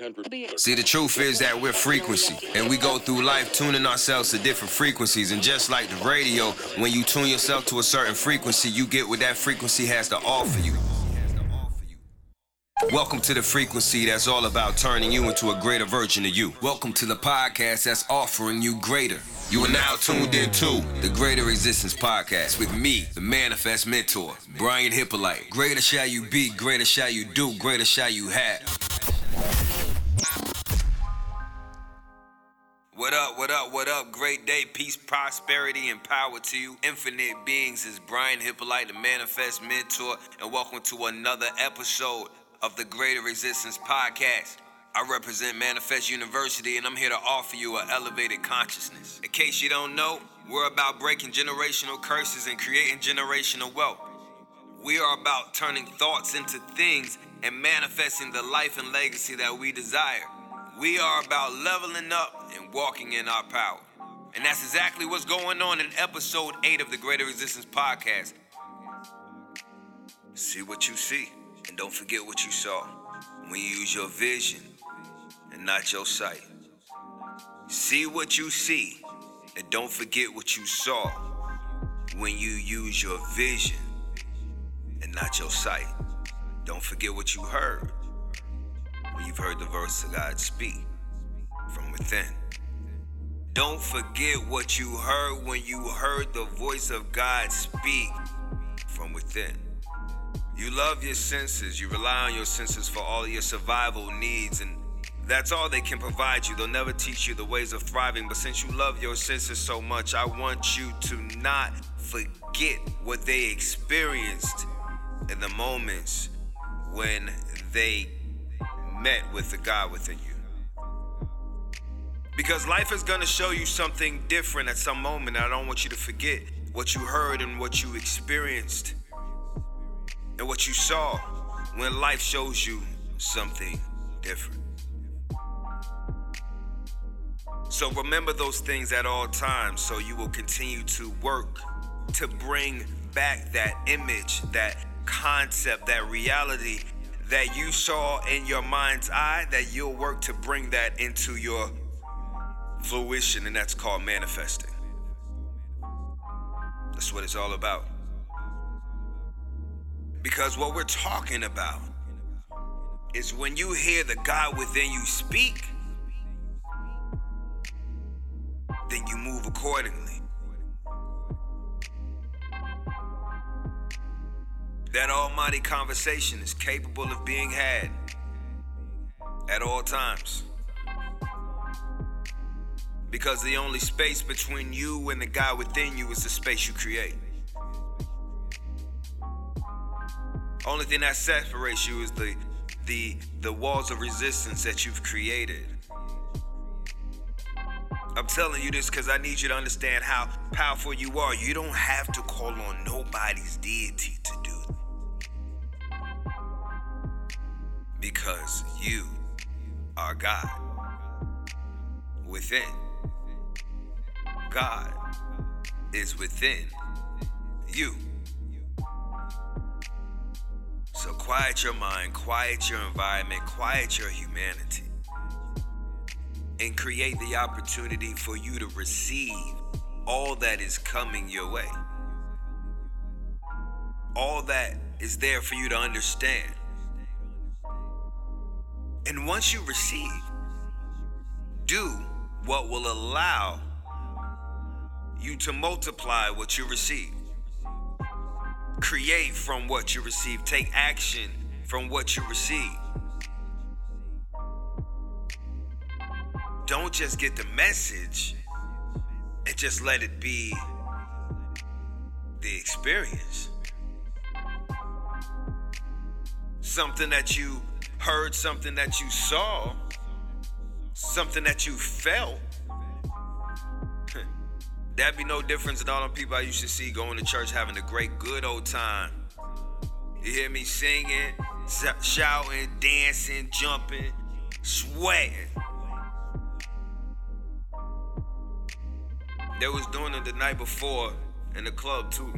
800. See, the truth is that we're frequency, and we go through life tuning ourselves to different frequencies. And just like the radio, when you tune yourself to a certain frequency, you get what that frequency has to offer you. Welcome to the frequency that's all about turning you into a greater version of you. Welcome to the podcast that's offering you greater. You are now tuned in to the Greater Existence Podcast with me, the Manifest Mentor, Brian Hippolyte. Greater shall you be, greater shall you do, greater shall you have. What up, what up, what up? Great day, peace, prosperity, and power to you. Infinite beings is Brian Hippolyte, the Manifest Mentor, and welcome to another episode of the Greater Existence Podcast. I represent Manifest University and I'm here to offer you an elevated consciousness. In case you don't know, we're about breaking generational curses and creating generational wealth. We are about turning thoughts into things and manifesting the life and legacy that we desire. We are about leveling up and walking in our power. And that's exactly what's going on in episode 8 of the Greater Existence Podcast. See what you see. And don't forget what you saw when you use your vision and not your sight. See what you see and don't forget what you saw when you use your vision and not your sight. Don't forget what you heard when you've heard the voice of God speak from within. Don't forget what you heard when you heard the voice of God speak from within. You love your senses. You rely on your senses for all your survival needs, and that's all they can provide you. They'll never teach you the ways of thriving. But since you love your senses so much, I want you to not forget what they experienced in the moments when they met with the God within you. Because life is going to show you something different at some moment. I don't want you to forget what you heard and what you experienced and what you saw when life shows you something different. So remember those things at all times so you will continue to work to bring back that image, that concept, that reality that you saw in your mind's eye, that you'll work to bring that into your fruition, and that's called manifesting. That's what it's all about. Because what we're talking about is when you hear the God within you speak, then you move accordingly. That almighty conversation is capable of being had at all times. Because the only space between you and the God within you is the space you create. Only thing that separates you is the the the walls of resistance that you've created. I'm telling you this because I need you to understand how powerful you are. You don't have to call on nobody's deity to Because you are God within. God is within you. So quiet your mind, quiet your environment, quiet your humanity, and create the opportunity for you to receive all that is coming your way. All that is there for you to understand. And once you receive, do what will allow you to multiply what you receive. Create from what you receive. Take action from what you receive. Don't just get the message and just let it be the experience. Something that you heard, something that you saw, something that you felt That'd be no difference than all them people I used to see going to church having a great, good old time. You hear me singing, shouting, dancing, jumping, sweating. They was doing it the night before in the club too.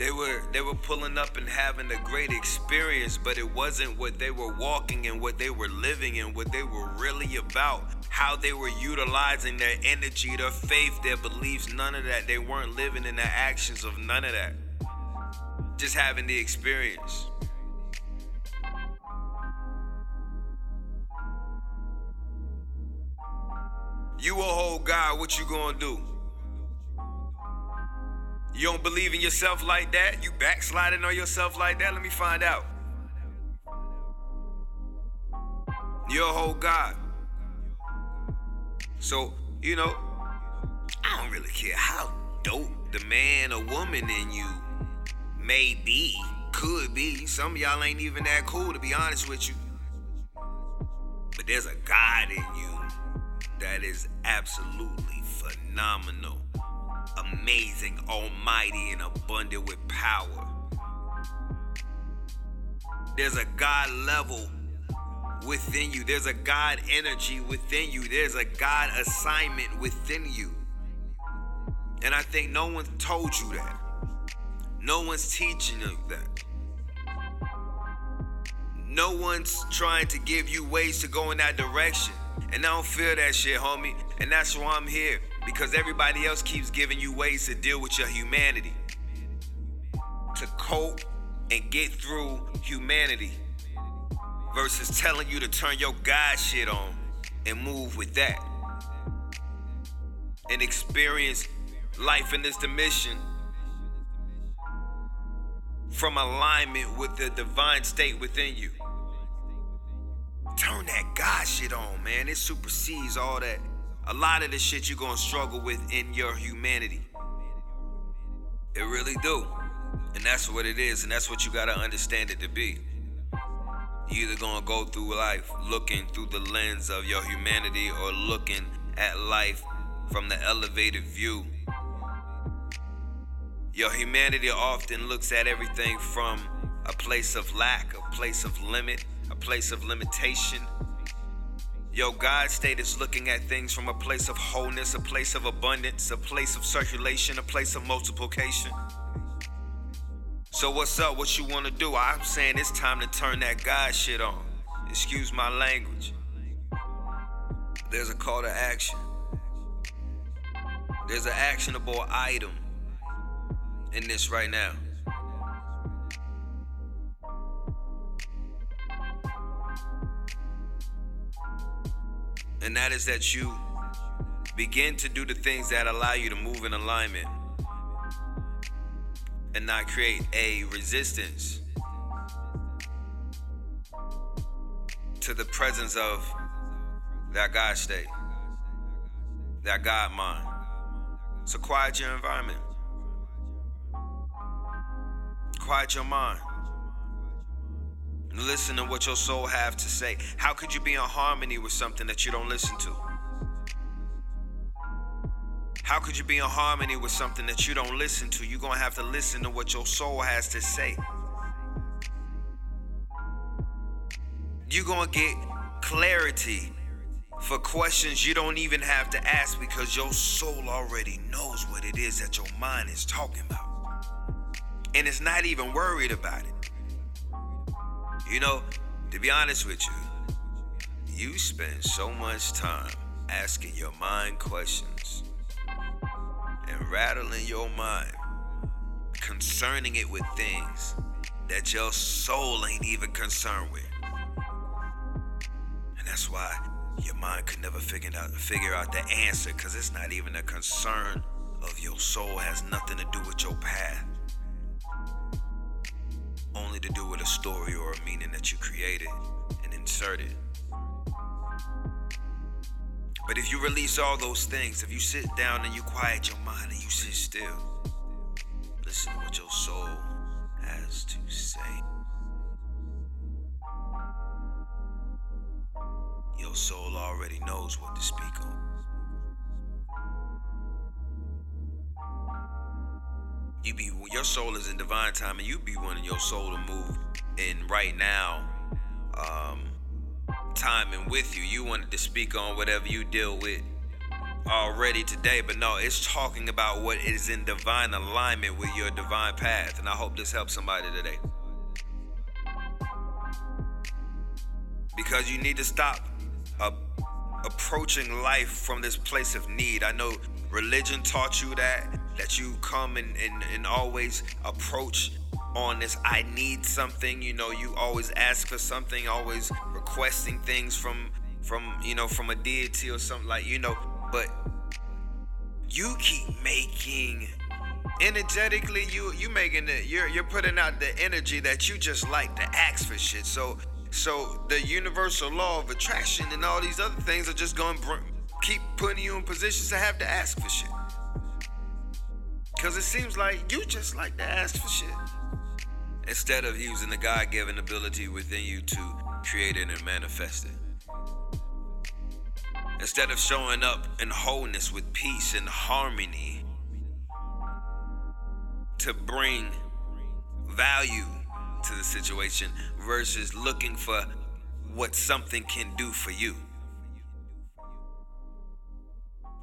They were they were pulling up and having a great experience, but it wasn't what they were walking and what they were living and what they were really about. How they were utilizing their energy, their faith, their beliefs, none of that. They weren't living in the actions of none of that. Just having the experience. You a whole guy, what you gonna do? You don't believe in yourself like that? You backsliding on yourself like that? Let me find out. You're a whole God. So, you know, I don't really care how dope the man or woman in you may be, could be. Some of y'all ain't even that cool, to be honest with you. But there's a God in you that is absolutely phenomenal amazing, almighty, and abundant with power. There's a God level within you, there's a God energy within you, there's a God assignment within you. And I think no one told you that. No one's teaching you that. No one's trying to give you ways to go in that direction. And I don't feel that shit, homie. And that's why I'm here because everybody else keeps giving you ways to deal with your humanity, to cope and get through humanity, versus telling you to turn your God shit on and move with that and experience life in this dimension from alignment with the divine state within you. Turn that God shit on, man. It supersedes all that a lot of the shit you're gonna struggle with in your humanity. It really do. And that's what it is, and that's what you gotta understand it to be. You either gonna go through life looking through the lens of your humanity or looking at life from the elevated view. Your humanity often looks at everything from a place of lack, a place of limit, a place of limitation, Yo, God state is looking at things from a place of wholeness, a place of abundance, a place of circulation, a place of multiplication. So what's up? What you want to do? I'm saying it's time to turn that God shit on. Excuse my language. There's a call to action. There's an actionable item in this right now. And that is that you begin to do the things that allow you to move in alignment and not create a resistance to the presence of that God state, that God mind. So quiet your environment, quiet your mind. Listen to what your soul have to say. How could you be in harmony with something that you don't listen to? How could you be in harmony with something that you don't listen to? You're going to have to listen to what your soul has to say. You're going to get clarity for questions you don't even have to ask because your soul already knows what it is that your mind is talking about. And it's not even worried about it. You know, to be honest with you, you spend so much time asking your mind questions and rattling your mind, concerning it with things that your soul ain't even concerned with. And that's why your mind could never figure out figure out the answer because it's not even a concern of your soul has nothing to do with your path only to do with a story or a meaning that you created and inserted. But if you release all those things, if you sit down and you quiet your mind and you sit still, listen to what your soul has to say. Your soul already knows what to speak on. You be your soul is in divine time and you be wanting your soul to move in right now um timing with you you wanted to speak on whatever you deal with already today, but no, it's talking about what is in divine alignment with your divine path. And I hope this helps somebody today. Because you need to stop approaching life from this place of need. I know religion taught you that, that you come and, and, and always approach on this I need something, you know, you always ask for something, always requesting things from from you know from a deity or something like you know but you keep making energetically you you making it you're you're putting out the energy that you just like to ask for shit. So so the universal law of attraction and all these other things are just going to keep putting you in positions to have to ask for shit because it seems like you just like to ask for shit instead of using the god-given ability within you to create it and manifest it Instead of showing up in wholeness with peace and harmony to bring value to the situation versus looking for what something can do for you.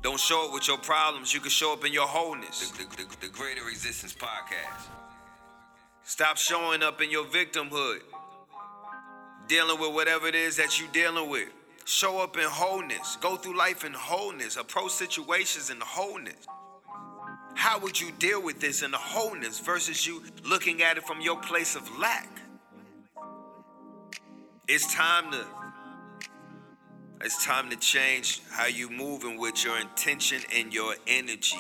Don't show up with your problems. You can show up in your wholeness. The, the, the, the Greater Existence Podcast. Stop showing up in your victimhood, dealing with whatever it is that you're dealing with. Show up in wholeness. Go through life in wholeness. Approach situations in wholeness. How would you deal with this in the wholeness versus you looking at it from your place of lack? It's time to it's time to change how you moving with your intention and your energy.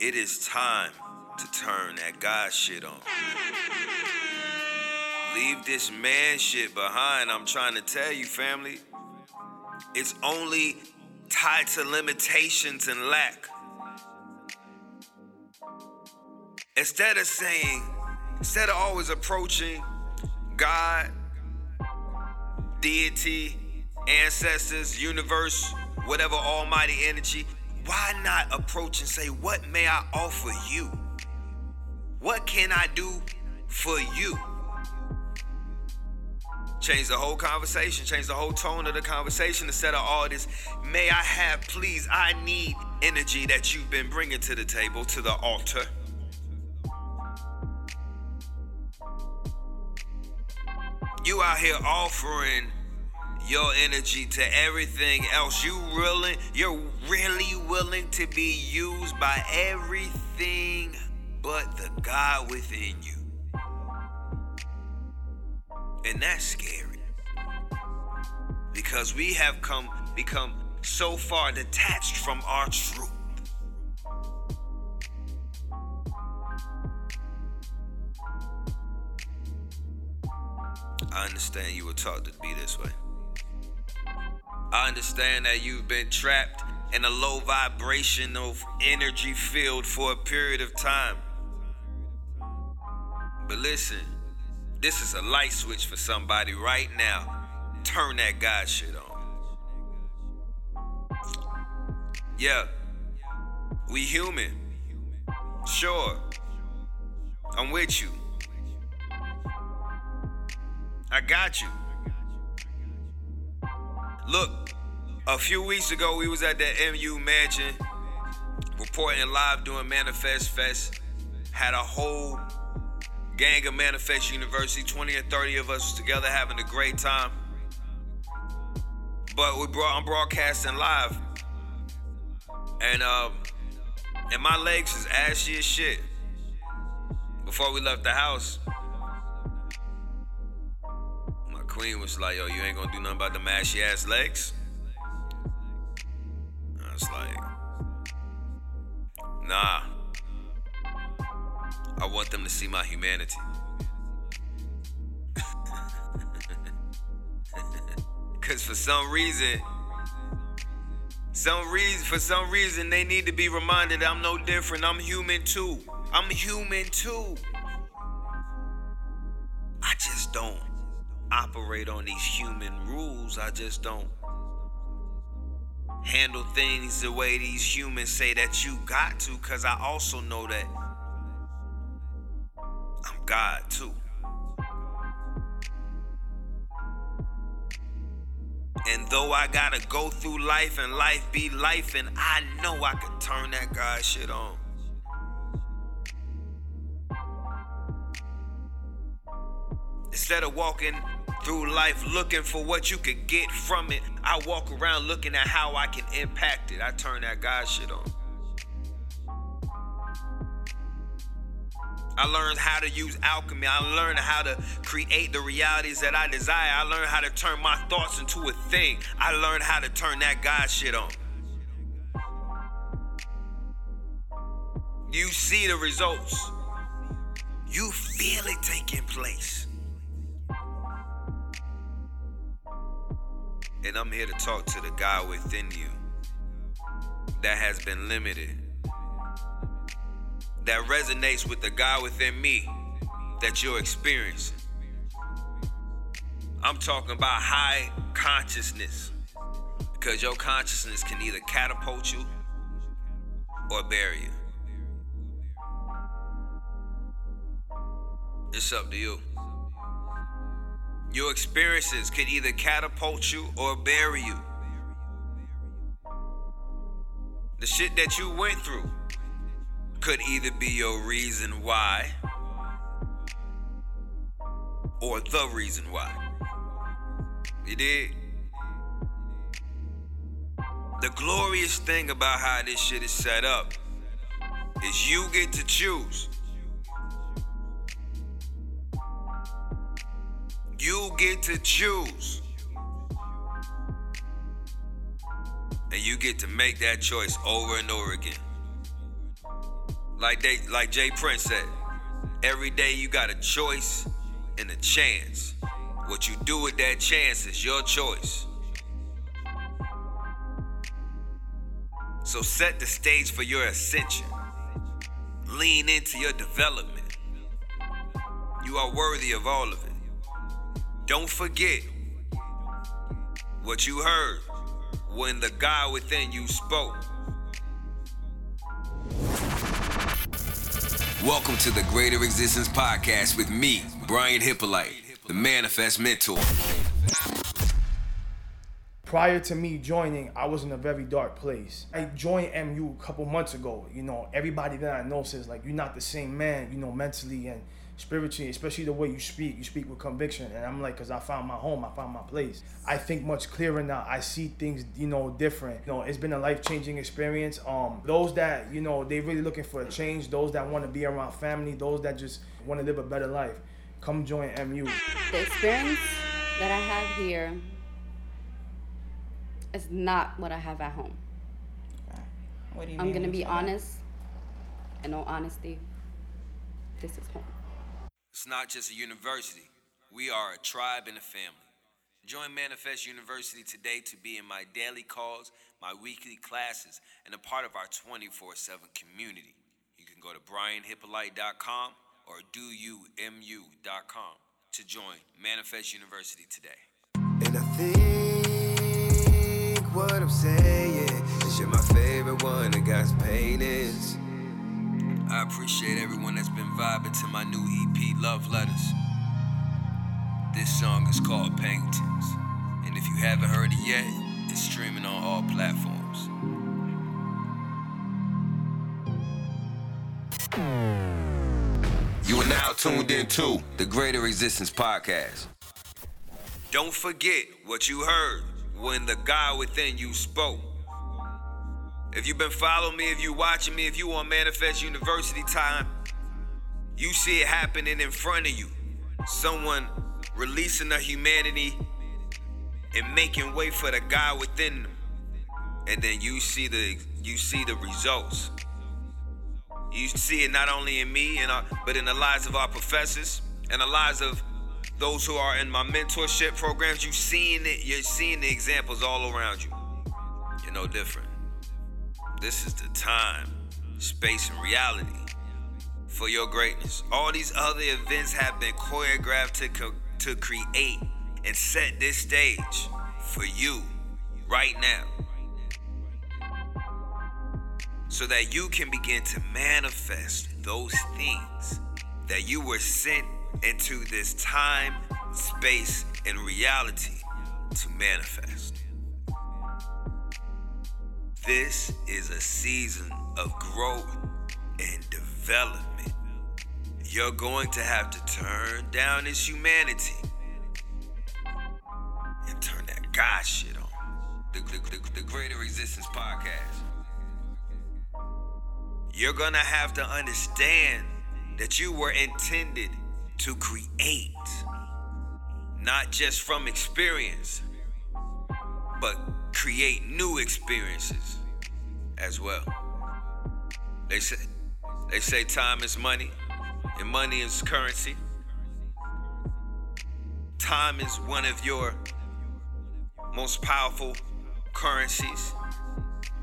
It is time to turn that God shit on. Leave this man shit behind. I'm trying to tell you, family. It's only tied to limitations and lack. Instead of saying, instead of always approaching God, deity, ancestors, universe, whatever almighty energy, why not approach and say, What may I offer you? What can I do for you? Change the whole conversation, change the whole tone of the conversation instead of all this. May I have, please, I need energy that you've been bringing to the table, to the altar. You out here offering your energy to everything else. You really, you're really willing to be used by everything but the God within you. And that's scary. Because we have come become so far detached from our truth. I understand you were taught to be this way. I understand that you've been trapped in a low vibrational energy field for a period of time. But listen, this is a light switch for somebody right now. Turn that God shit on. Yeah, we human. Sure, I'm with you. I got you. Look, a few weeks ago we was at the MU mansion reporting live doing Manifest Fest. Had a whole gang of Manifest University, 20 or 30 of us together having a great time. But we brought I'm broadcasting live. And um and my legs is ashy as shit. Before we left the house, queen was like, yo, you ain't gonna do nothing about the ashy ass legs? I was like, nah. I want them to see my humanity. Cause for some reason, some reason for some reason they need to be reminded I'm no different. I'm human too. I'm human too. Operate on these human rules. I just don't handle things the way these humans say that you got to cuz I also know that I'm God too. And though I gotta go through life and life be life, and I know I can turn that God shit on. Instead of walking through life looking for what you could get from it, I walk around looking at how I can impact it. I turn that God shit on. I learned how to use alchemy. I learned how to create the realities that I desire. I learned how to turn my thoughts into a thing. I learned how to turn that God shit on. You see the results. You feel it taking place. And I'm here to talk to the guy within you that has been limited that resonates with the God within me that you're experiencing. I'm talking about high consciousness because your consciousness can either catapult you or bury you. It's up to you. Your experiences could either catapult you or bury you. The shit that you went through could either be your reason why or the reason why. You did? The glorious thing about how this shit is set up is you get to choose. You get to choose. And you get to make that choice over and over again. Like they like Jay Prince said, every day you got a choice and a chance. What you do with that chance is your choice. So set the stage for your ascension. Lean into your development. You are worthy of all of it. Don't forget what you heard when the God within you spoke. Welcome to the Greater Existence Podcast with me, Brian Hippolyte, the Manifest Mentor. Prior to me joining, I was in a very dark place. I joined MU a couple months ago. You know, everybody that I know says like you're not the same man, you know, mentally and spiritually, especially the way you speak. You speak with conviction, and I'm like, cause I found my home, I found my place. I think much clearer now. I see things, you know, different. You know, it's been a life changing experience. Um, those that you know they really looking for a change, those that want to be around family, those that just want to live a better life, come join MU. The experience that I have here is not what I have at home. What do you I'm mean gonna be you say that? honest. In all honesty, this is home. It's not just a university. We are a tribe and a family. Join Manifest University today to be in my daily calls, my weekly classes, and a part of our 24 7 community. You can go to brianhippolyte.com or doyoumu.com to join Manifest University today. And I think what I'm saying is you're my favorite one that got paintings. I appreciate everyone that's been vibing to my new EP, Love Letters. This song is called Paintings. And if you haven't heard it yet, it's streaming on all platforms. You are now tuned into the Greater Existence Podcast. Don't forget what you heard when the God within you spoke. If you've been following me, if you watching me, if you on Manifest University time, you see it happening in front of you. Someone releasing the humanity and making way for the God within them. And then you see the you see the results. You see it not only in me and but in the lives of our professors and the lives of those who are in my mentorship programs. You seeing it. You're seeing the examples all around you. You're no different. This is the time, space, and reality for your greatness. All these other events have been choreographed to, co- to create and set this stage for you right now. So that you can begin to manifest those things that you were sent into this time, space, and reality to manifest. This is a season of growth and development. You're going to have to turn down this humanity and turn that God shit on. The, the, the, the Greater Existence Podcast. You're gonna have to understand that you were intended to create, not just from experience, but create new experiences as well. They say they say time is money and money is currency. Time is one of your most powerful currencies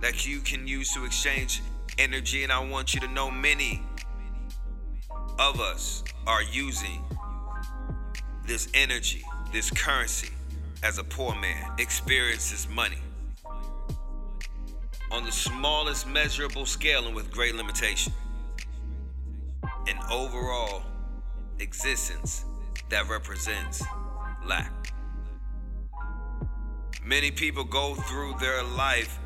that you can use to exchange energy and I want you to know many of us are using this energy, this currency as a poor man experiences money on the smallest measurable scale and with great limitation. An overall existence that represents lack. Many people go through their life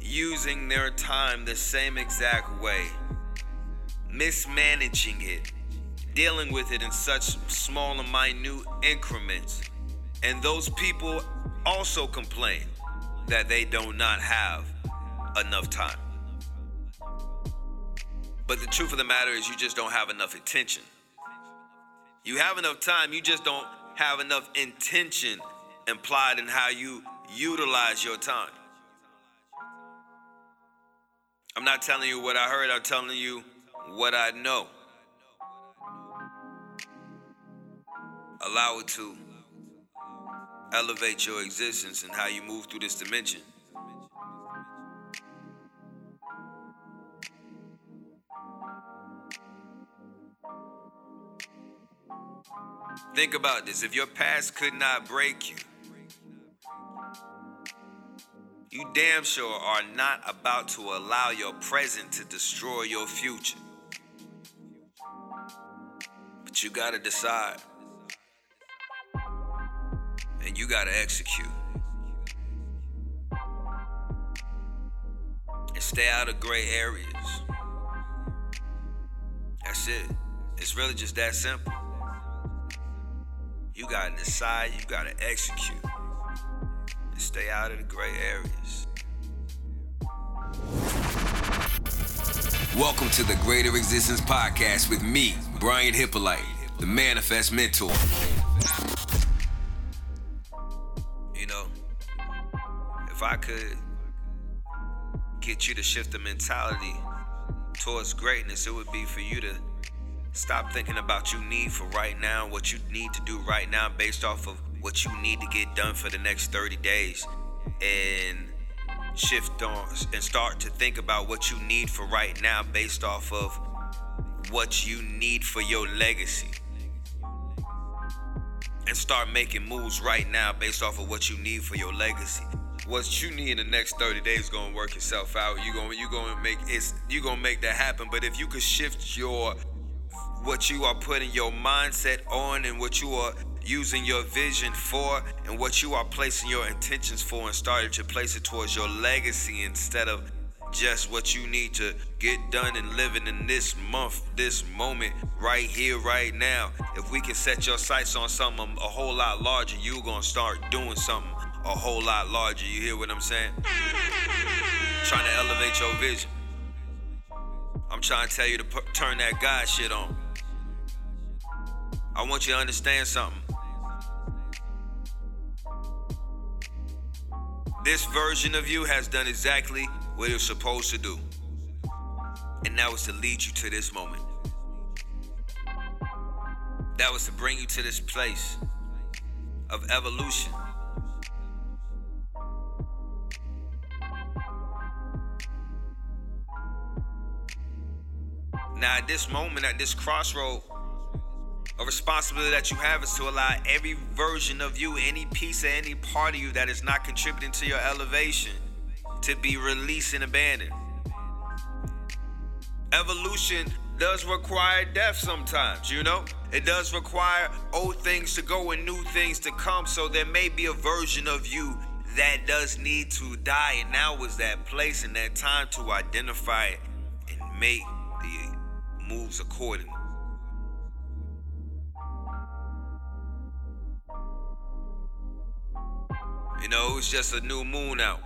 using their time the same exact way, mismanaging it, dealing with it in such small and minute increments. And those people also complain that they do not have enough time. But the truth of the matter is, you just don't have enough attention. You have enough time, you just don't have enough intention implied in how you utilize your time. I'm not telling you what I heard, I'm telling you what I know. Allow it to elevate your existence and how you move through this dimension. Think about this if your past could not break you, you damn sure are not about to allow your present to destroy your future. But you gotta decide. And you gotta execute. And stay out of gray areas. That's it. It's really just that simple. You gotta decide, you gotta execute And stay out of the gray areas. Welcome to the Greater Existence Podcast with me, Brian Hippolyte, the Manifest Mentor. If I could get you to shift the mentality towards greatness, it would be for you to stop thinking about you need for right now, what you need to do right now based off of what you need to get done for the next 30 days and shift on and start to think about what you need for right now based off of what you need for your legacy. And start making moves right now based off of what you need for your legacy. What you need in the next 30 days gonna work itself out. You gonna you gonna make it's you gonna make that happen. But if you could shift your what you are putting your mindset on and what you are using your vision for and what you are placing your intentions for and starting to place it towards your legacy instead of just what you need to get done and living in this month, this moment, right here, right now. If we can set your sights on something a whole lot larger, you're gonna start doing something a whole lot larger. You hear what I'm saying? trying to elevate your vision. I'm trying to tell you to put, turn that God shit on. I want you to understand something. This version of you has done exactly what it was supposed to do. And that was to lead you to this moment. That was to bring you to this place of evolution. Now, at this moment, at this crossroad, a responsibility that you have is to allow every version of you, any piece of any part of you that is not contributing to your elevation, to be released and abandoned. Evolution does require death sometimes, you know? It does require old things to go and new things to come. So there may be a version of you that does need to die. And now is that place and that time to identify it and make moves accordingly. You know, it was just a new moon out.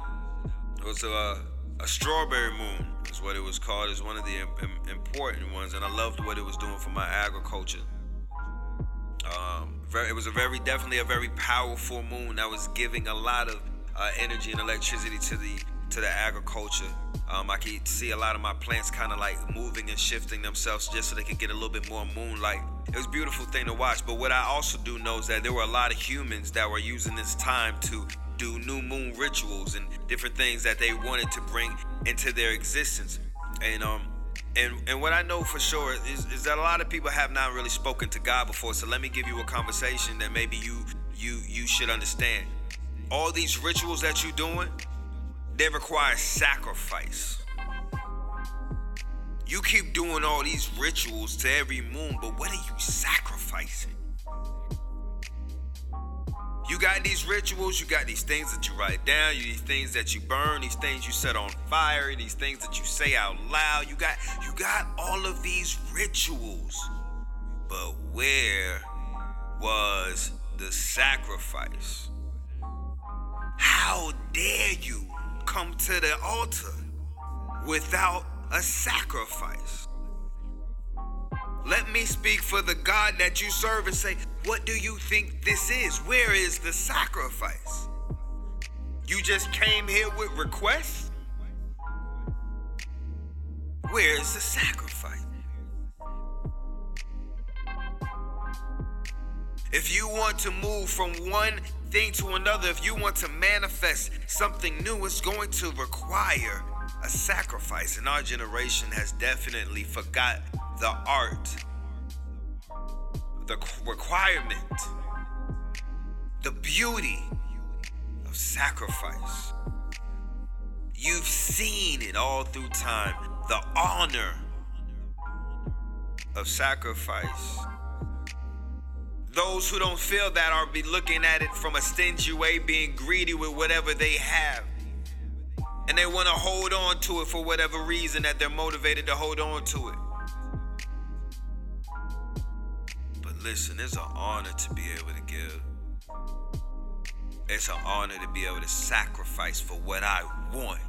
It was a, a strawberry moon, is what it was called. It's one of the Im- important ones, and I loved what it was doing for my agriculture. Um, very, it was a very, definitely a very powerful moon that was giving a lot of uh, energy and electricity to the to the agriculture. Um, I could see a lot of my plants kind of like moving and shifting themselves just so they could get a little bit more moonlight. It was a beautiful thing to watch. But what I also do know is that there were a lot of humans that were using this time to do new moon rituals and different things that they wanted to bring into their existence. And um and and what I know for sure is, is that a lot of people have not really spoken to God before. So let me give you a conversation that maybe you you you should understand. All these rituals that you're doing, they require sacrifice. You keep doing all these rituals to every moon, but what are you sacrificing? You got these rituals, you got these things that you write down, you these things that you burn, these things you set on fire, these things that you say out loud. You got you got all of these rituals. But where was the sacrifice? How dare you come to the altar without a sacrifice? Let me speak for the God that you serve and say, What do you think this is? Where is the sacrifice? You just came here with requests? Where is the sacrifice? If you want to move from one thing to another, if you want to manifest something new, it's going to require a sacrifice. And our generation has definitely forgot the art, the requirement, the beauty of sacrifice. You've seen it all through time, the honor of sacrifice. Those who don't feel that are be looking at it from a stingy way, being greedy with whatever they have. And they want to hold on to it for whatever reason that they're motivated to hold on to it. But listen, it's an honor to be able to give. It's an honor to be able to sacrifice for what I want.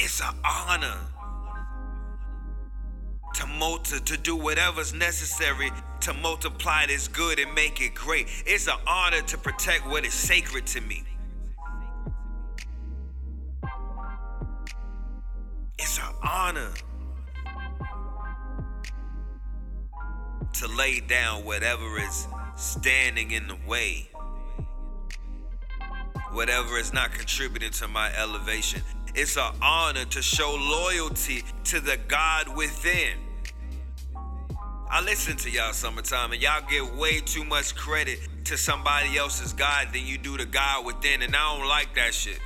It's an honor to multi to do whatever's necessary to multiply this good and make it great. It's an honor to protect what is sacred to me. It's an honor to lay down whatever is standing in the way. Whatever is not contributing to my elevation. It's an honor to show loyalty to the God within. I listen to y'all summertime and y'all give way too much credit to somebody else's God than you do to God within, and I don't like that shit.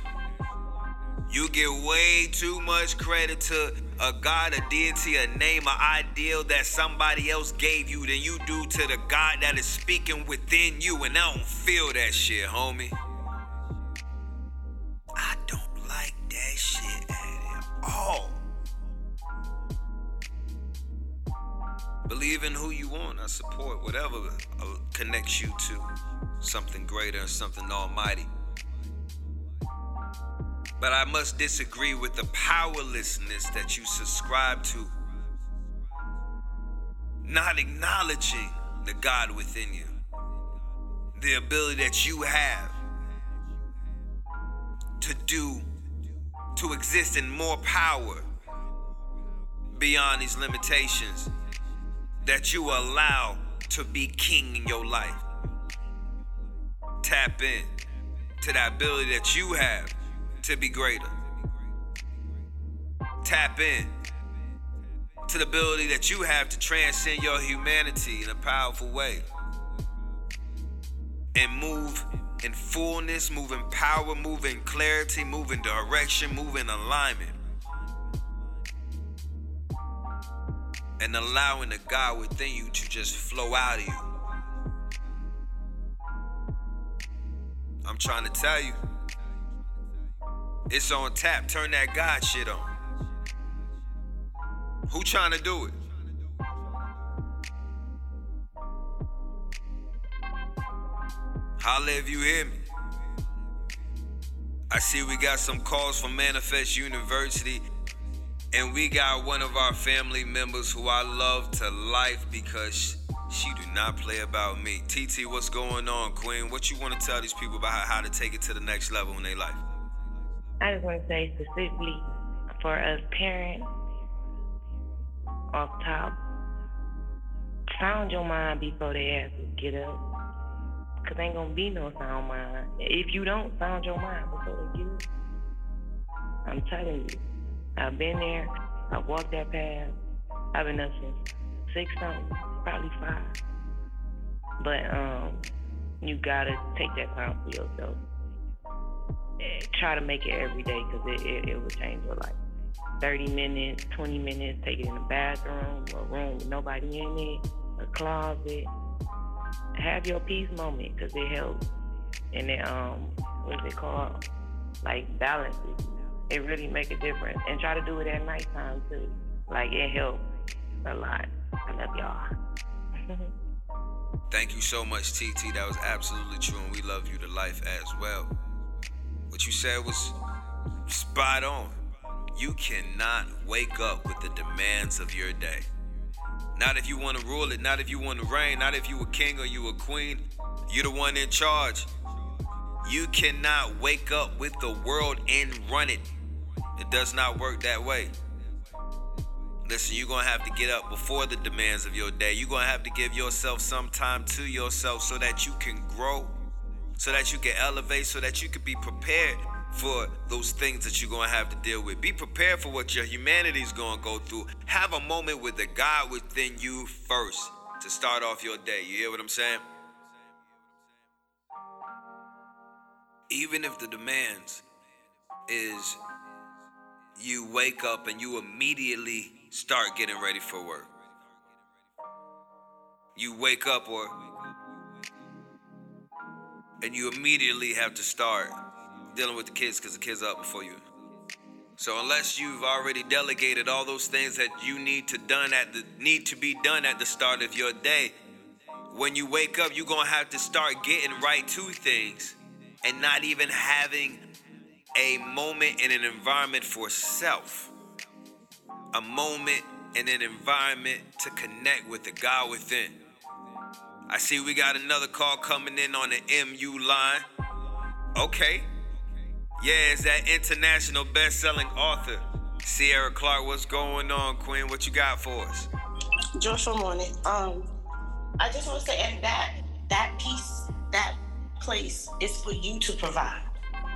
You give way too much credit to a God, a deity, a name, an ideal that somebody else gave you than you do to the God that is speaking within you, and I don't feel that shit, homie. I don't like that shit at all. Believe in who you want. I support whatever uh, connects you to something greater and something almighty. But I must disagree with the powerlessness that you subscribe to. Not acknowledging the God within you, the ability that you have to do, to exist in more power beyond these limitations that you allow to be king in your life. Tap in to the ability that you have to be greater. Tap in to the ability that you have to transcend your humanity in a powerful way and move in fullness, move in power, move in clarity, move in direction, move in alignment. And allowing the God within you to just flow out of you. I'm trying to tell you. It's on tap. Turn that God shit on. Who trying to do it? Holla if you hear me. I see we got some calls from Manifest University, and we got one of our family members who I love to life because she do not play about me. TT, what's going on, Queen? What you want to tell these people about how, to take it to the next level in their life? I just want to say specifically for us parents, off top, sound your mind before they ask you get up. Cause ain't gonna be no sound mind. If you don't sound your mind before they get up. I'm telling you. I've been there. I've walked that path. I've been up since six something, probably five. But um, you gotta take that time for yourself. Eh, Try to make it every day because it, it, it will change your life. 30 minutes, 20 minutes, take it in the bathroom, a room with nobody in it, a closet. Have your peace moment because it helps. And it, um, what's it called? Like balances. It really make a difference. And try to do it at nighttime too. Like it helps a lot. I love y'all. Thank you so much, TT. That was absolutely true, and we love you to life as well. What you said was spot on. You cannot wake up with the demands of your day. Not if you want to rule it, not if you want to reign, not if you a king or you a queen. You're the one in charge. You cannot wake up with the world and run it. It does not work that way. Listen, you're gonna have to get up before the demands of your day. You're gonna have to give yourself some time to yourself so that you can grow, so that you can elevate, so that you can be prepared for those things that you're gonna have to deal with. Be prepared for what your humanity is gonna go through. Have a moment with the God within you first to start off your day. You hear what I'm saying? Even if the demands is you wake up and you immediately start getting ready for work. You wake up or and you immediately have to start dealing with the kids because the kids are up before you. So unless you've already delegated all those things that you need to done at the need to be done at the start of your day, when you wake up, you're gonna have to start getting right to things and not even having a moment in an environment for self. A moment in an environment to connect with the God within. I see we got another call coming in on the MU line. Okay. Yeah, it's that international best-selling author, Sierra Clark. What's going on, Queen? What you got for us? Joyful morning. Um, I just want to say, and that that piece, that place is for you to provide.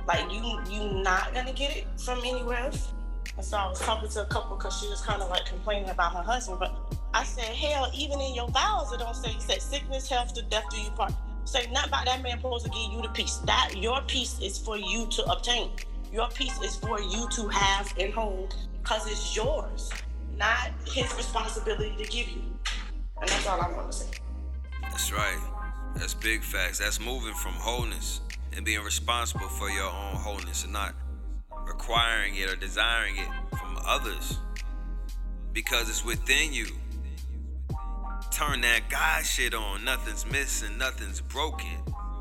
Like you, you not gonna get it from anywhere else. And so I was talking to a couple because she was kind of like complaining about her husband. But I said, hell, even in your vows, it don't say, said sickness, health, to death do you part. Say not about that man supposed to give you the peace. That your peace is for you to obtain. Your peace is for you to have and hold because it's yours, not his responsibility to give you. And that's all I want to say. That's right. That's big facts. That's moving from wholeness and being responsible for your own wholeness and not requiring it or desiring it from others because it's within you. Turn that God shit on. Nothing's missing, nothing's broken.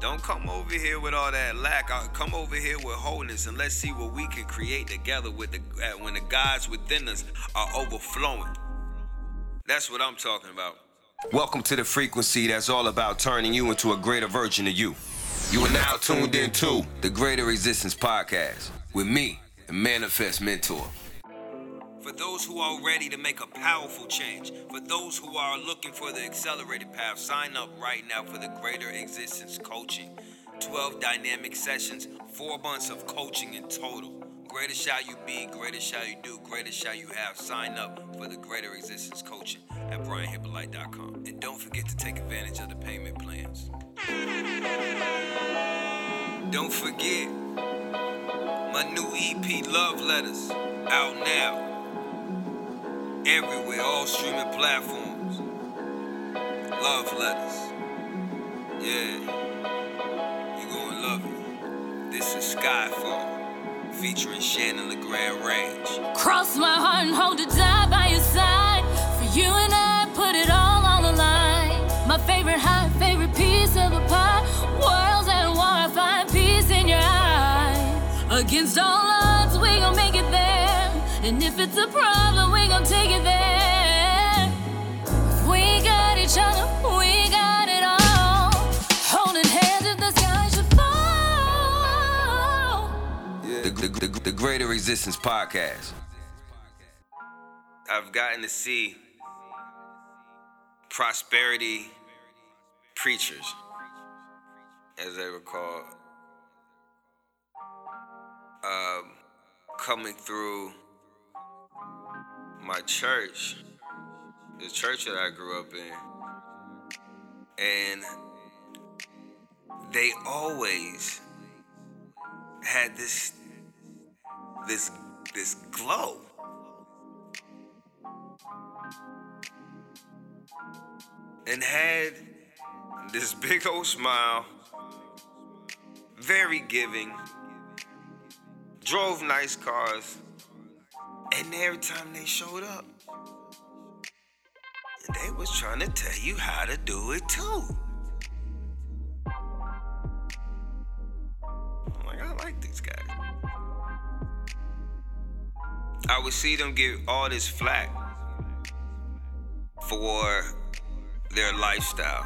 Don't come over here with all that lack. Uh, Come over here with wholeness and let's see what we can create together with the when the gods within us are overflowing. That's what I'm talking about. Welcome to the frequency that's all about turning you into a greater version of you. You are now tuned into the Greater Existence Podcast with me, the Manifest Mentor. For those who are ready to make a powerful change, for those who are looking for the accelerated path, sign up right now for the Greater Existence Coaching. 12 dynamic sessions, four months of coaching in total. Greater shall you be, greater shall you do, greater shall you have. Sign up for the Greater Existence Coaching at brianhippolyte.com. And don't forget to take advantage of the payment plans. Don't forget my new EP, Love Letters, out now. everywhere, all streaming platforms. Love letters. Yeah, You're gonna love it. This is Skyfall, featuring Shannon LeGrand Range. Cross my heart and hold to die by your side. For you and I, put it all on the line. My favorite high, favorite piece of the pie. Worlds at war, I find peace in your eyes. Against all odds, we gon' make it there. And if it's a problem, we gon' take it there. The, the, the, Greater Existence Podcast. I've gotten to see prosperity preachers, as they were called, um, coming through my church, the church that I grew up in, and they always had this this this glow. And had this big old smile, very giving, drove nice cars, and every time they showed up, they was trying to tell you how to do it too. I'm like, I like these guys. I would see them get all this flack for their lifestyle.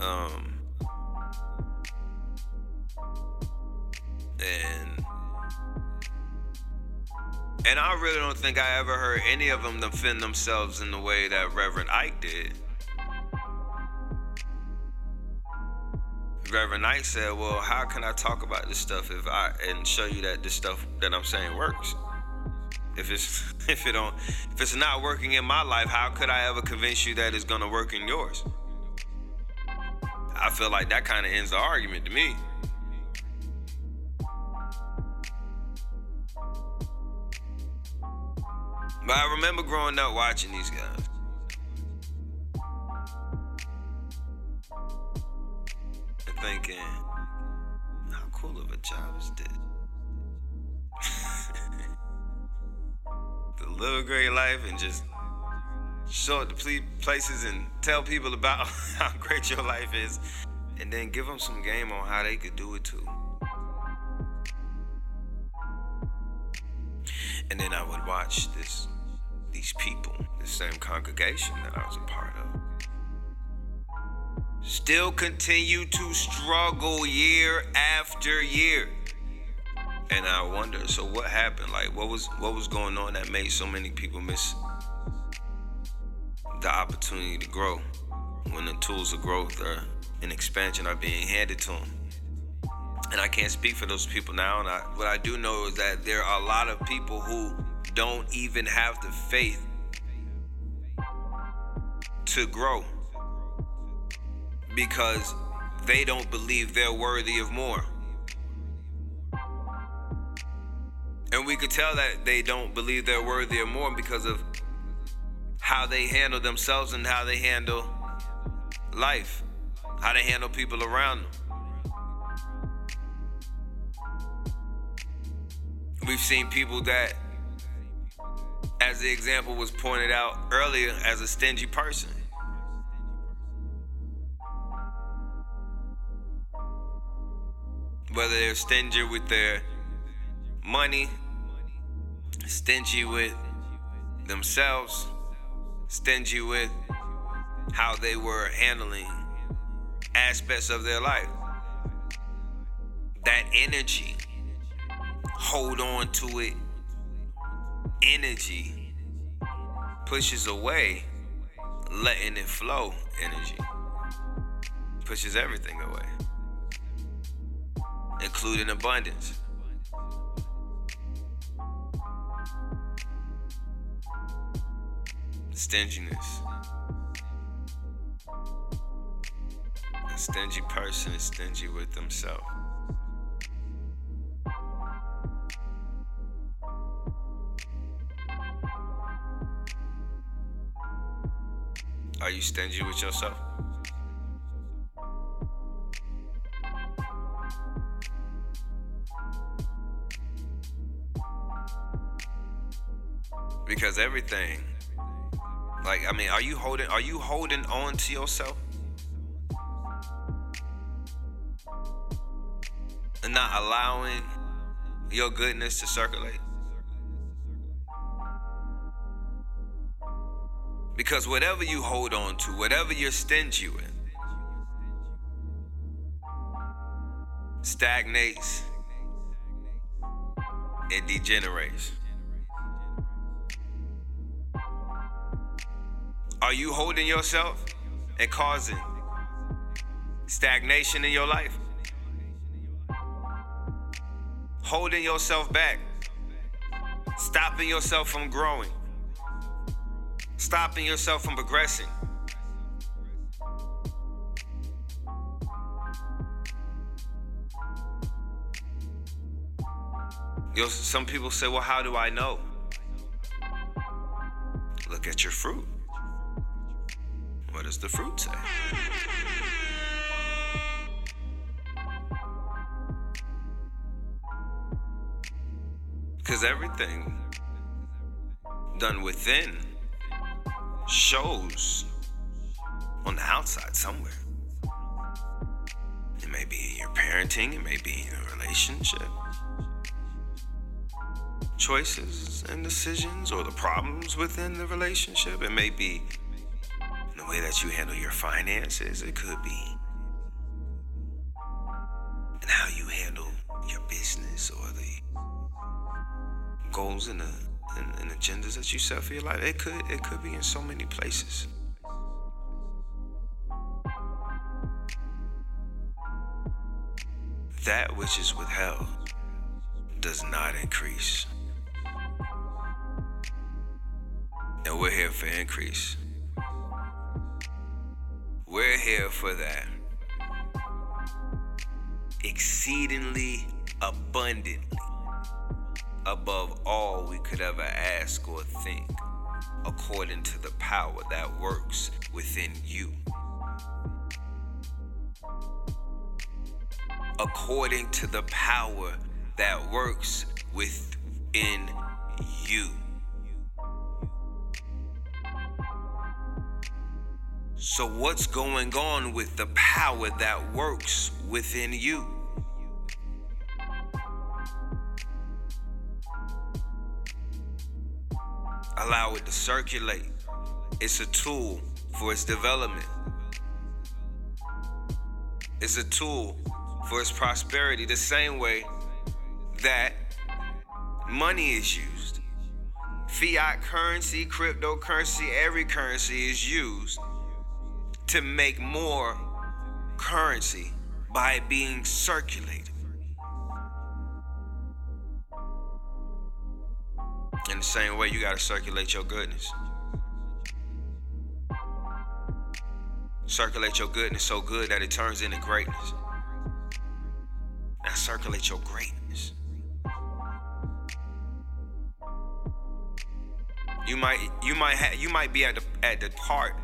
Um, and and I really don't think I ever heard any of them defend themselves in the way that Reverend Ike did. Reverend Ike said, "Well, how can I talk about this stuff if I and show you that this stuff that I'm saying works? If it's if it don't if it's not working in my life, how could I ever convince you that it's gonna work in yours?" I feel like that kind of ends the argument to me. But I remember growing up watching these guys. Thinking, how cool of a job is this? the little great life and just show it to places and tell people about how great your life is and then give them some game on how they could do it too. And then I would watch this these people, the same congregation that I was a part of, still continue to struggle year after year. And I wonder, so what happened? Like what was what was going on that made so many people miss the opportunity to grow when the tools of growth are and expansion are being handed to them? And I can't speak for those people now. And I, what I do know is that there are a lot of people who don't even have the faith to grow because they don't believe they're worthy of more. And we could tell that they don't believe they're worthy of more because of how they handle themselves and how they handle life, how they handle people around them. We've seen people that, as the example was pointed out earlier, as a stingy person. Whether they're stingy with their money, stingy with themselves, stingy with how they were handling aspects of their life. That energy hold on to it. Energy pushes away letting it flow energy. Pushes everything away including abundance. Stinginess. A stingy person is stingy with themselves. Are you stingy with yourself? Because everything, like I mean, are you holding are you holding on to yourself? And not allowing your goodness to circulate? Because whatever you hold on to, whatever you're stingy with, stagnates and degenerates. Are you holding yourself and causing stagnation in your life? Holding yourself back, stopping yourself from growing, stopping yourself from progressing. Some people say, well, how do I know? Look at your fruit. What does the fruit say? Because everything done within shows on the outside somewhere. It may be in your parenting, it may be in your relationship. Choices and decisions or the problems within the relationship. It may be the way that you handle your finances. It could be in how you handle your business or the goals and the and, and agendas that you set for your life. It could it could be in so many places. That which is withheld does not increase. And we're here for increase. We're here for that. Exceedingly abundantly above all we could ever ask or think, according to the power that works within you. According to the power that works within you. So, what's going on with the power that works within you? allow it to circulate. It's a tool for its development. It's a tool for its prosperity, the same way that money is used. Fiat currency, cryptocurrency, every currency is used to make more currency by being circulated. In the same way, you got to circulate your goodness. Circulate your goodness so good that it turns into greatness. Now circulate your greatness. You might you might have you might be at the at the part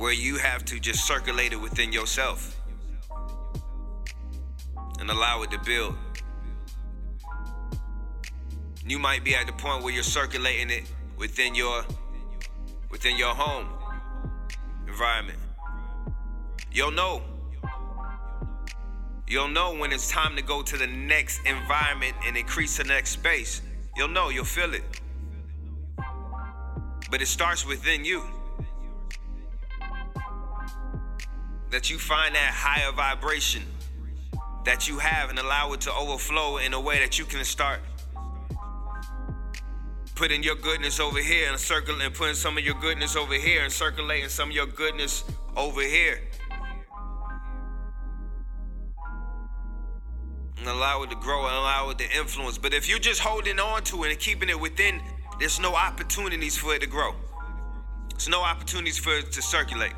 where you have to just circulate it within yourself and allow it to build. You might be at the point where you're circulating it within your within your home environment. You'll know. You'll know when it's time to go to the next environment and increase the next space. You'll know, you'll feel it. But it starts within you. That you find that higher vibration that you have and allow it to overflow in a way that you can start putting your goodness over here and circling and putting some of your goodness over here and circulating some of your goodness over here. And allow it to grow and allow it to influence. But if you're just holding on to it and keeping it within, there's no opportunities for it to grow. There's no opportunities for it to circulate.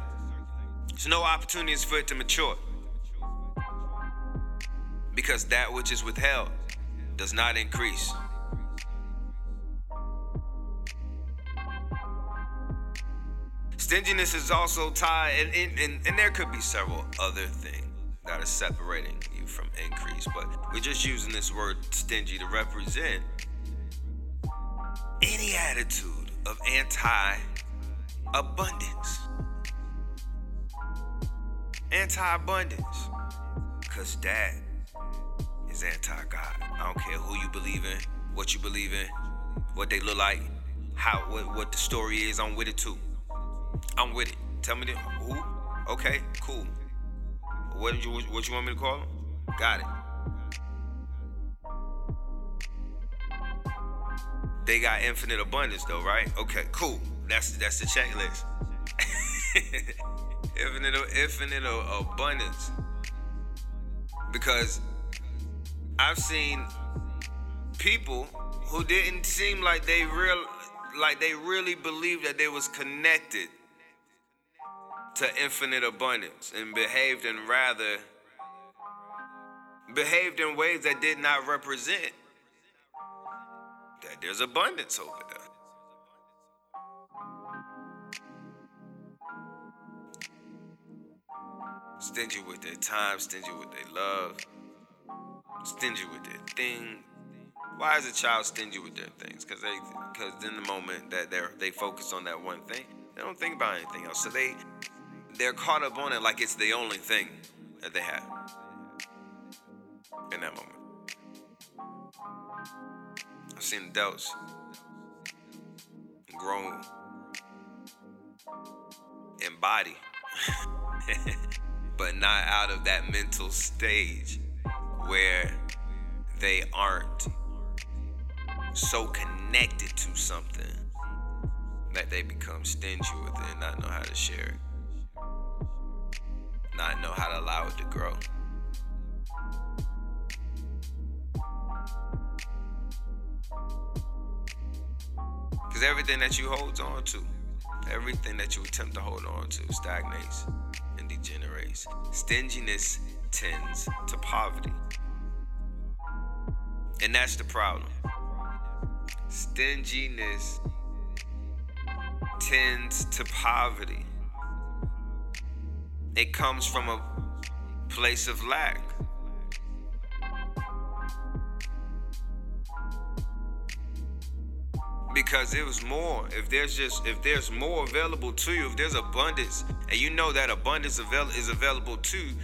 There's no opportunities for it to mature. Because that which is withheld does not increase. Stinginess is also tied, and, and, and, there could be several other things that are separating you from increase, but we're just using this word stingy to represent any attitude of anti abundance. Anti abundance. Because that is anti God. I don't care who you believe in, what you believe in, what they look like, how what, what the story is. I'm with it too. I'm with it. Tell me the who? Okay, cool. What you what you want me to call them? Got it. They got infinite abundance though, right? Okay, cool. That's that's the checklist. infinite infinite abundance. Because I've seen people who didn't seem like they real like they really believed that they was connected to infinite abundance and behaved in rather behaved in ways that did not represent that there's abundance over there. Stingy with their time, stingy with their love, stingy with their thing. Why is a child stingy with their things? Because they, because in the moment that they're, they focus on that one thing, they don't think about anything else. So they they're caught up on it like it's the only thing that they have in that moment. I've seen adults grown in body, but not out of that mental stage where they aren't so connected to something that they become stingy with it and not know how to share it not know how to allow it to grow. Because everything that you hold on to, everything that you attempt to hold on to stagnates and degenerates. Stinginess tends to poverty. And that's the problem. Stinginess tends to poverty. It comes from a place of lack. Because it was more. If there's just if there's more available to you, if there's abundance, and you know that abundance avail- is available to you,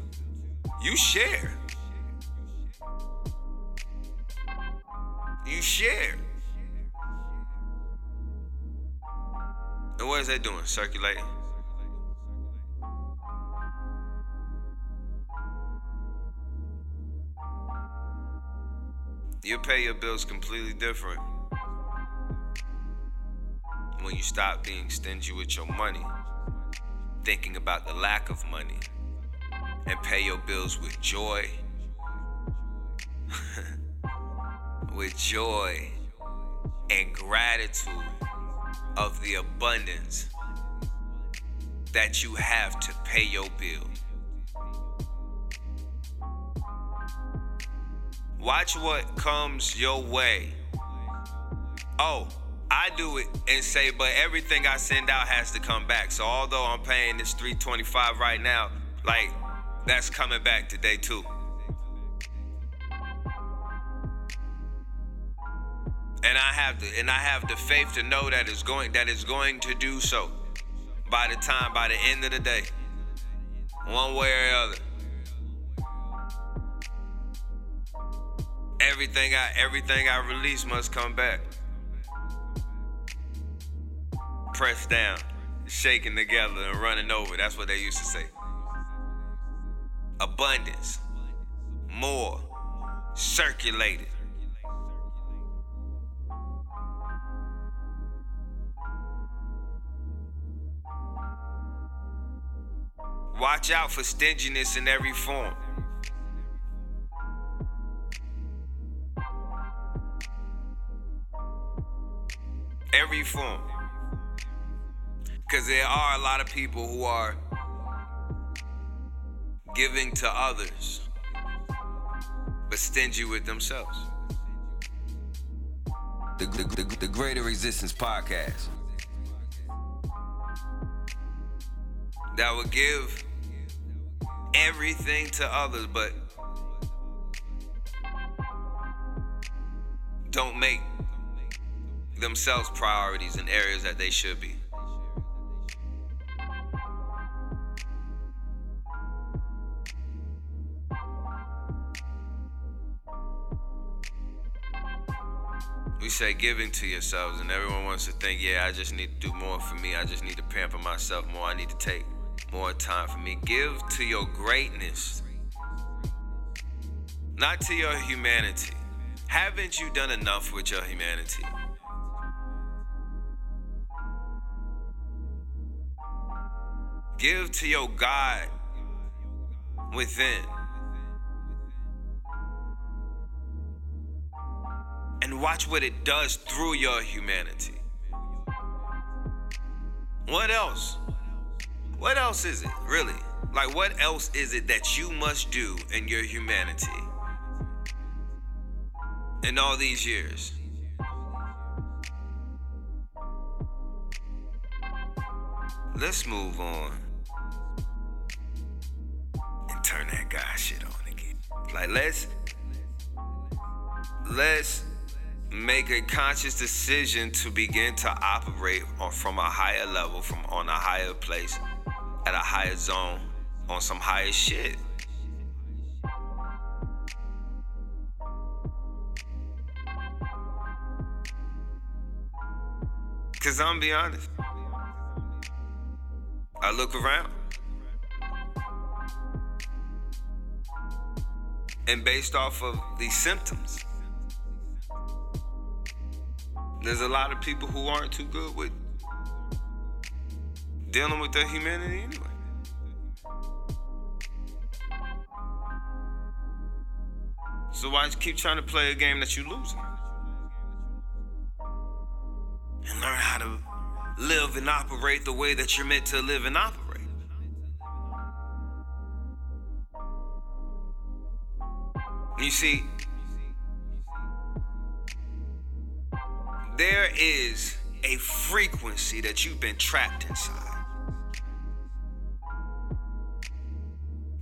you share. You share. And what is that doing? Circulating. You'll pay your bills completely different when you stop being stingy with your money, thinking about the lack of money, and pay your bills with joy. with joy and gratitude of the abundance that you have to pay your bill. Watch what comes your way. Oh, I do it and say, but everything I send out has to come back. So although I'm paying this 325 right now, like that's coming back today too. And I have the and I have the faith to know that it's going that it's going to do so by the time by the end of the day. One way or other. Everything I everything I release must come back. Pressed down, shaking together, and running over. That's what they used to say. Abundance, more, circulated. Watch out for stinginess in every form. every form. Because there are a lot of people who are giving to others, but stingy with themselves. The, the, the, the Greater Existence Podcast. that will give everything to others, but don't make themselves priorities in areas that they should be. We say giving to yourselves, and everyone wants to think, yeah, I just need to do more for me. I just need to pamper myself more. I need to take more time for me. Give to your greatness, not to your humanity. Haven't you done enough with your humanity? Give to your God within. And watch what it does through your humanity. What else? What else is it, really? Like, what else is it that you must do in your humanity in all these years? Let's move on and turn that guy shit on again. Like, let's let's make a conscious decision to begin to operate on, from a higher level, from on a higher place, at a higher zone, on some higher shit. Cause I'm be honest. I look around. And based off of these symptoms, there's a lot of people who aren't too good with dealing with their humanity anyway. So why keep trying to play a game that you're losing? And learn how to live and operate the way that you're meant to live and operate. You see, there is a frequency that you've been trapped inside.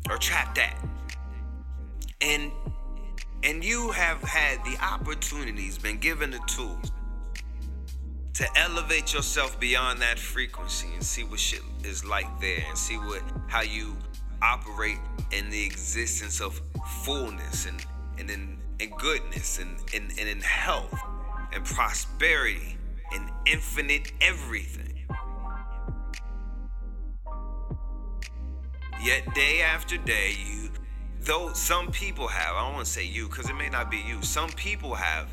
Or trapped at. And and you have had the opportunities, been given the tools to elevate yourself beyond that frequency and see what shit is like there and see what how you operate in the existence of fullness and and in, goodness and, and, and in health and prosperity and infinite everything. Yet day after day, you though some people have, I don't want to say you because it may not be you, some people have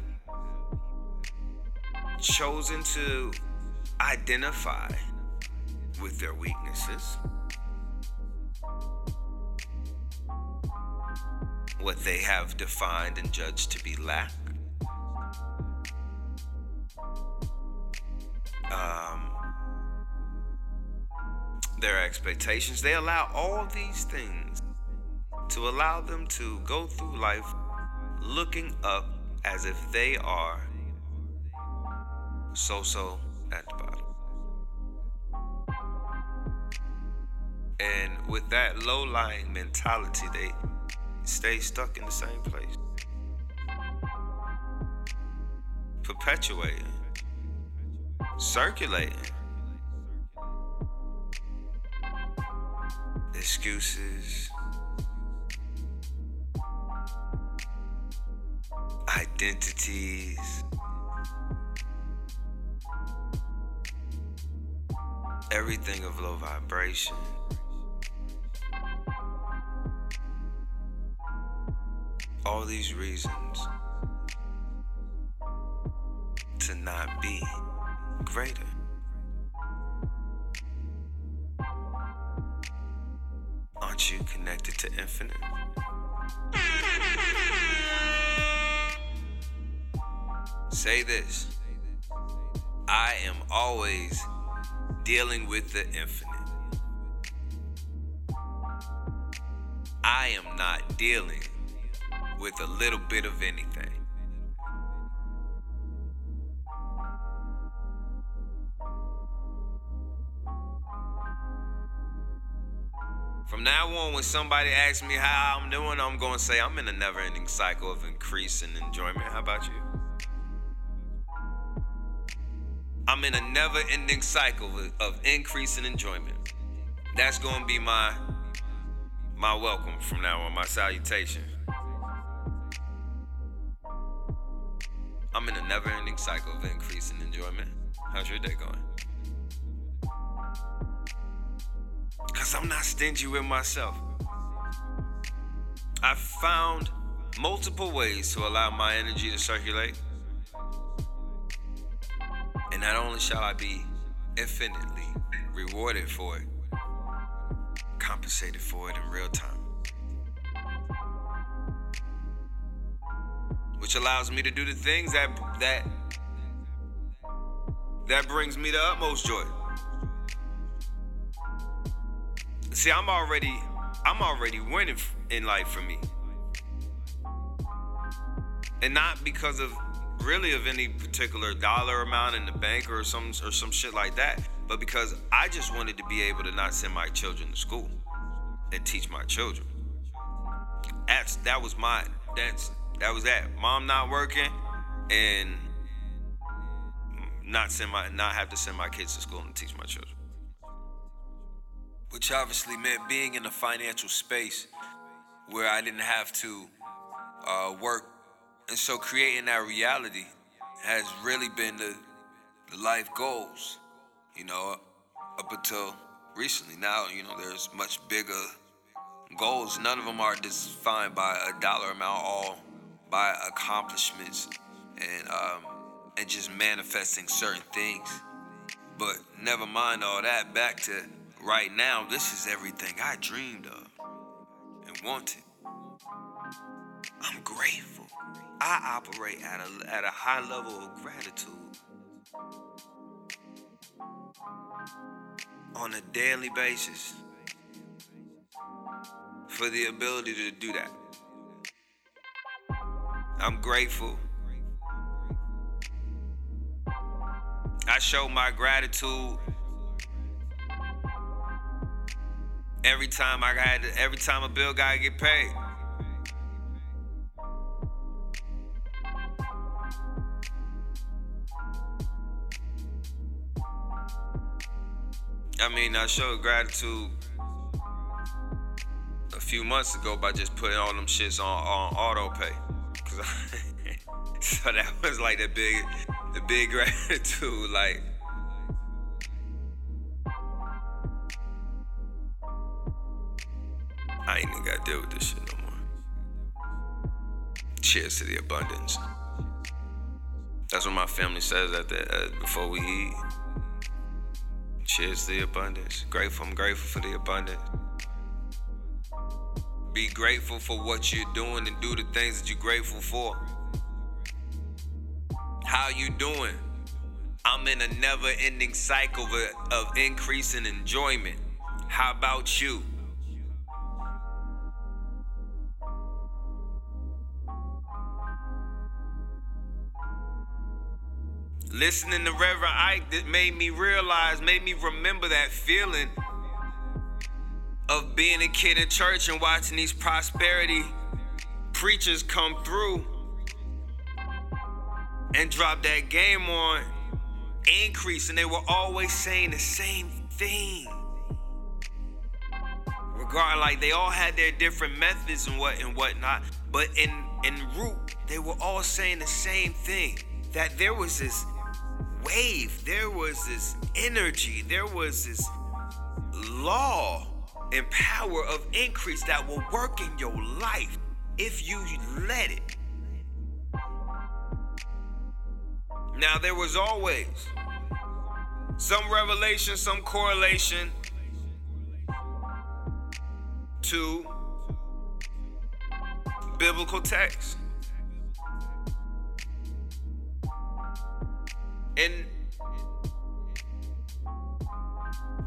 chosen to identify with their weaknesses, what they have defined and judged to be lack. Um, their expectations. They allow all these things to allow them to go through life looking up as if they are so so at the bottom. And with that low lying mentality, they stay stuck in the same place, perpetuating, circulating excuses, identities. Everything of low vibration. All these reasons to not be greater. Aren't you connected to infinite? Say this I am always dealing with the infinite. I am not dealing with a little bit of anything. From now on, when somebody asks me how I'm doing, I'm going to say I'm in a never ending cycle of increase and enjoyment. How about you? I'm in a never ending cycle of- increase and enjoyment. That's going to be my my welcome from now on, my salutation. I'm in a never ending cycle of increase and enjoyment. How's your day going? Because I'm not stingy with myself. I've found multiple ways to allow my energy to circulate. And not only shall I be infinitely rewarded for it, compensated for it in real time. Which allows me to do the things that that that brings me the utmost joy. See, I'm already I'm already winning in life for me. And not because of really of any particular dollar amount in the bank or some or some shit like that, but because I just wanted to be able to not send my children to school and teach my children. That's that was my that's that was that. Mom not working and not send my not have to send my kids to school and teach my children. Which obviously meant being in a financial space where I didn't have to uh, work. And so creating that reality has really been the, the life goals, you know, up until recently. Now, you know, there's much bigger goals. None of them are defined by a dollar amount, all by accomplishments and um, and just manifesting certain things. But never mind all that. Back to right now, this is everything I dreamed of and wanted. I'm grateful. I operate at a at a high level of gratitude on a daily basis for the ability to do that. I'm grateful. I show my gratitude every time I had every time a bill gotta get paid. I mean, I showed gratitude a few months ago by just putting all them shits on, on auto pay. Cause I, so that was like the big, the big gratitude. Like, I ain't even gotta deal with this shit no more. Cheers to the abundance. That's what my family says at the uh, before we eat. Cheers to the abundance. Grateful, I'm grateful for the abundance. Be grateful for what you're doing and do the things that you're grateful for. How you doing? I'm in a never-ending cycle of, of increase and enjoyment. How about you? Listening to Reverend Ike that made me realize, made me remember that feeling of being a kid in church and watching these prosperity preachers come through and drop that game on increase, and they were always saying the same thing. Regard like they all had their different methods and what and whatnot, but in in root they were all saying the same thing. That there was this wave, there was this energy, there was this law and power of increase that will work in your life if you let it. Now, there was always some revelation, some correlation to biblical text. And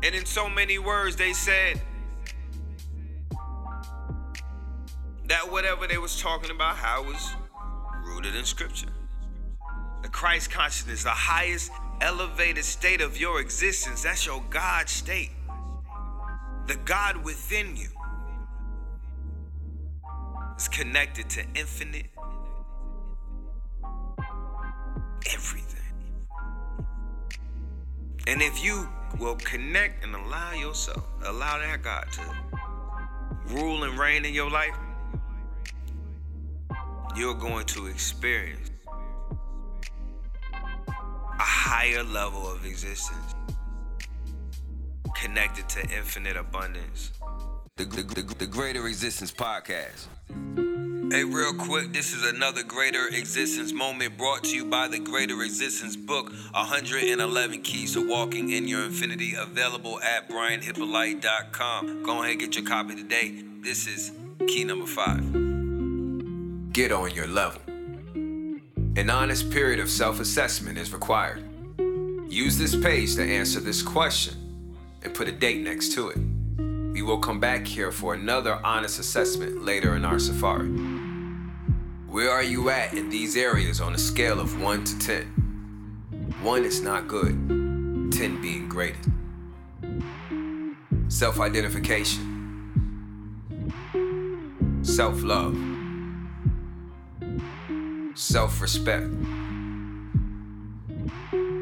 and in so many words they said that whatever they was talking about how it was rooted in scripture. The Christ consciousness, the highest elevated state of your existence. That's your God state. The God within you is connected to infinite everything. And if you will connect and allow yourself, allow that God to rule and reign in your life, you're going to experience a higher level of existence connected to infinite abundance. The, the, the, the Greater Existence Podcast. Hey, real quick, this is another Greater Existence moment brought to you by the Greater Existence book, 111 Keys to Walking in Your Infinity, available at brianhippolyte.com. Go ahead and get your copy today. This is key number five. Get on your level. An honest period of self assessment is required. Use this page to answer this question and put a date next to it. We will come back here for another honest assessment later in our safari. Where are you at in these areas on a scale of 1 to 10? 1 is not good, 10 being great. Self identification, self love, self respect,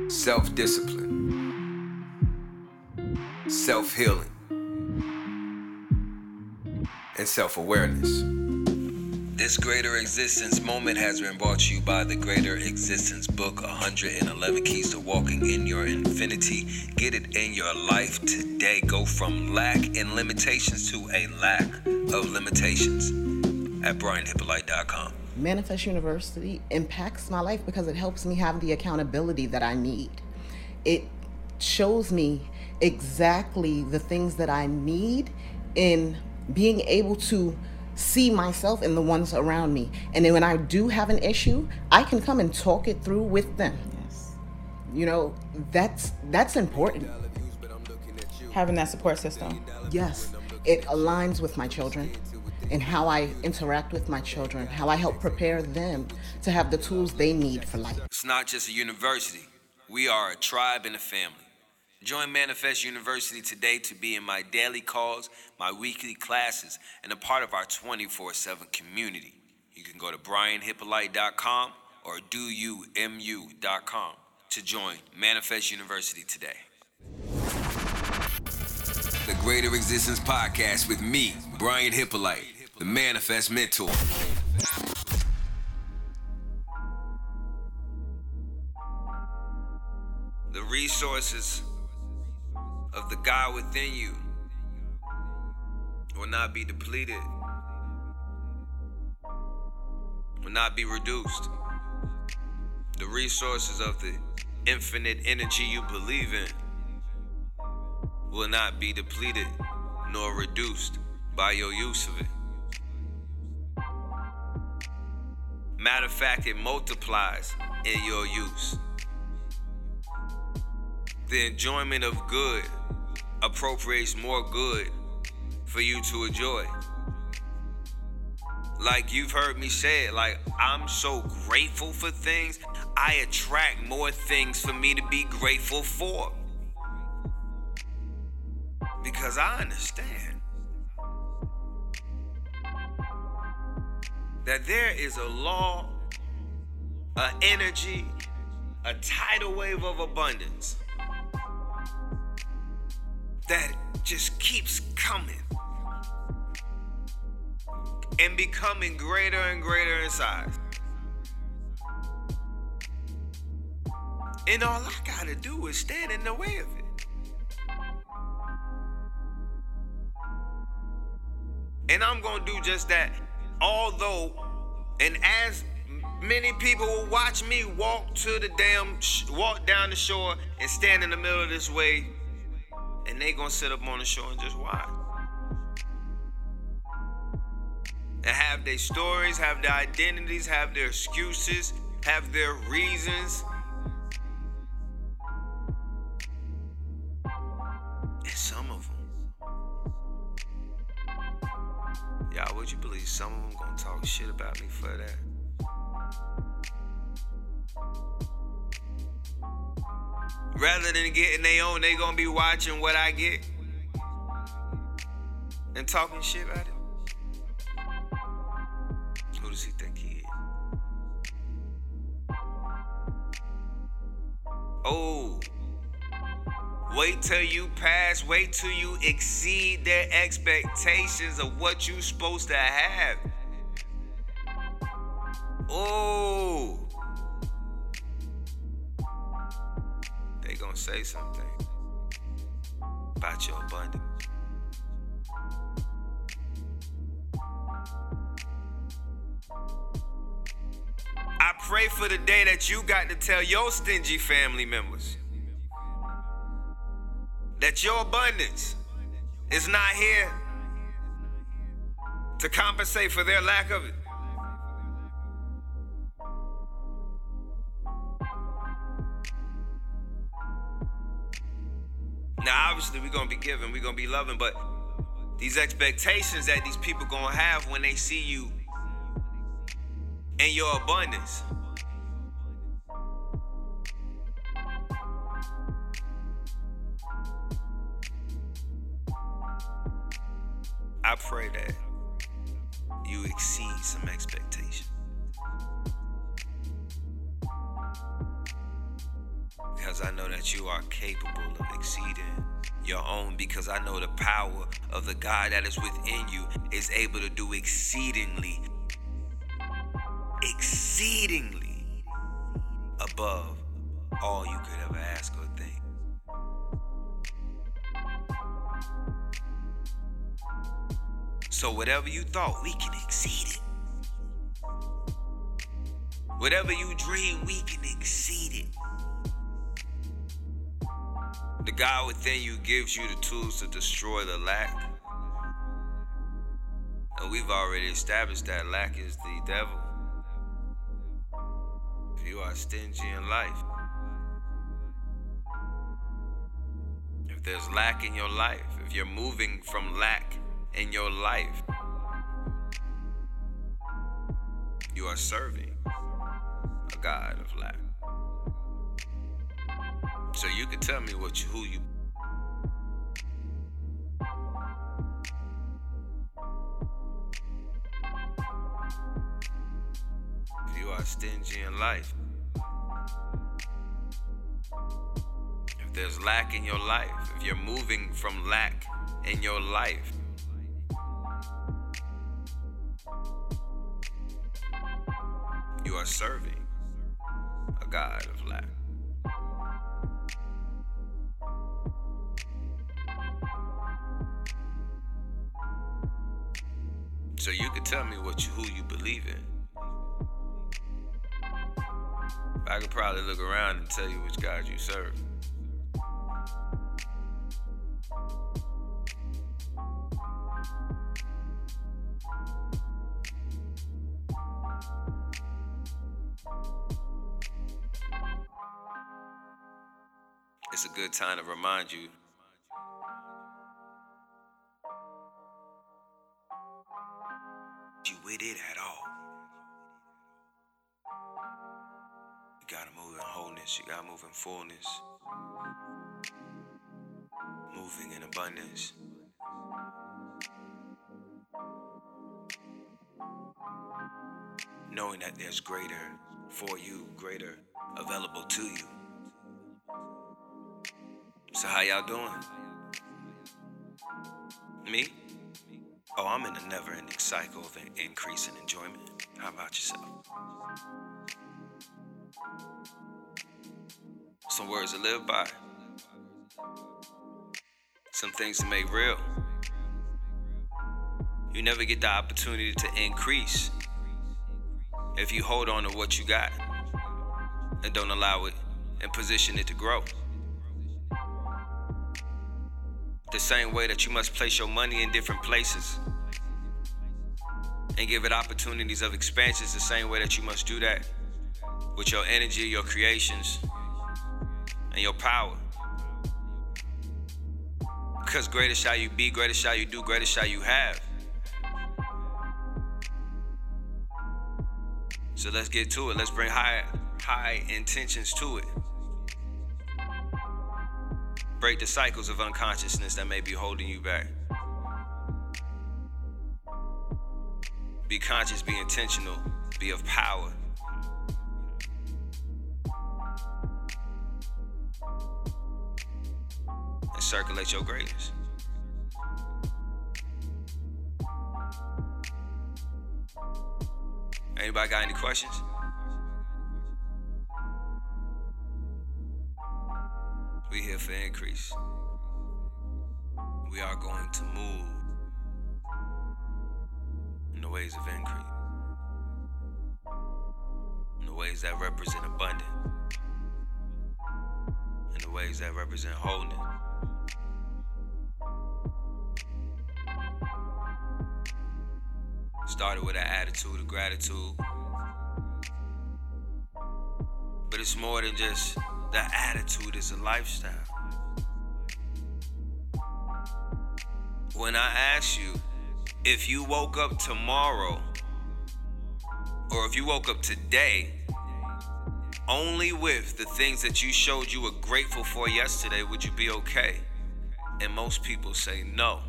self discipline, self healing, and self awareness. This Greater Existence moment has been brought to you by the Greater Existence book, 111 Keys to Walking in Your Infinity. Get it in your life today. Go from lack and limitations to a lack of limitations at brianhippolyte.com. Manifest University impacts my life because it helps me have the accountability that I need. It shows me exactly the things that I need in being able to see myself and the ones around me. And then when I do have an issue, I can come and talk it through with them. Yes. You know, that's that's important. Having that support system. Yes, it aligns with my children and how I interact with my children, how I help prepare them to have the tools they need for life. It's not just a university, we are a tribe and a family. Join Manifest University today to be in my daily calls, my weekly classes, and a part of our 24 7 community. You can go to brianhippolyte.com or doyoumu.com to join Manifest University today. The Greater Existence Podcast with me, Brian Hippolyte, the Manifest Mentor. The resources of the God within you will not be depleted, will not be reduced. The resources of the infinite energy you believe in will not be depleted nor reduced by your use of it. Matter of fact, it multiplies in your use. The enjoyment of good appropriates more good for you to enjoy. Like you've heard me say it, like I'm so grateful for things, I attract more things for me to be grateful for. Because I understand that there is a law, an energy, a tidal wave of abundance that just keeps coming and becoming greater and greater in size. And all I gotta do is stand in the way of it. And I'm gonna do just that. Although, and as many people will watch me walk to the damn, sh- walk down the shore and stand in the middle of this way and they gonna sit up on the shore and just watch. And have their stories, have their identities, have their excuses, have their reasons. Rather than getting their own, they gonna be watching what I get. and talking shit about it. Who does he think he is? Oh. Wait till you pass, wait till you exceed their expectations of what you supposed to have. Oh. Say something about your abundance. I pray for the day that you got to tell your stingy family members that your abundance is not here to compensate for their lack of it. Obviously, we're gonna be giving, we're gonna be loving, but these expectations that these people gonna have when they see you in your abundance. I pray that you exceed some expectations. Because I know that you are capable of exceeding your own, because I know the power of the God that is within you is able to do exceedingly, exceedingly above all you could ever ask or think. So, whatever you thought, we can exceed it. Whatever you dream, we can exceed it. The God within you gives you the tools to destroy the lack. And we've already established that lack is the devil. If you are stingy in life, if there's lack in your life, if you're moving from lack in your life, you are serving a God of lack. So you can tell me what you, who you. You are stingy in life, if there's lack in your life, if you're moving from lack in your life, you are serving a God of lack. Tell me what you, who you believe in. I could probably look around and tell you which God you serve. It's a good time to remind you you fullness, moving in abundance. Knowing that there's greater for you, greater available to you. So how y'all doing? Me? Oh, I'm in a never-ending cycle of increase in enjoyment. How about yourself? Some words to live by. Some things to make real. You never get the opportunity to increase if you hold on to what you got and don't allow it and position it to grow. The same way that you must place your money in different places and give it opportunities of expansion, the same way that you must do that with your energy, your creations, and your power. Because greater shall you be, greater shall you do, greater shall you have. So let's get to it. Let's bring high high intentions to it. Break the cycles of unconsciousness that may be holding you back. Be conscious, be intentional, be of power. Circulate your greatness. Anybody got any questions? We here for increase. We are going to move in the ways of increase. In the ways that represent abundance. In the ways that represent wholeness. Started with an attitude of gratitude. But it's more than just the attitude, it's a lifestyle. When I ask you if you woke up tomorrow or if you woke up today only with the things that you showed you were grateful for yesterday, would you be okay? And most people say no.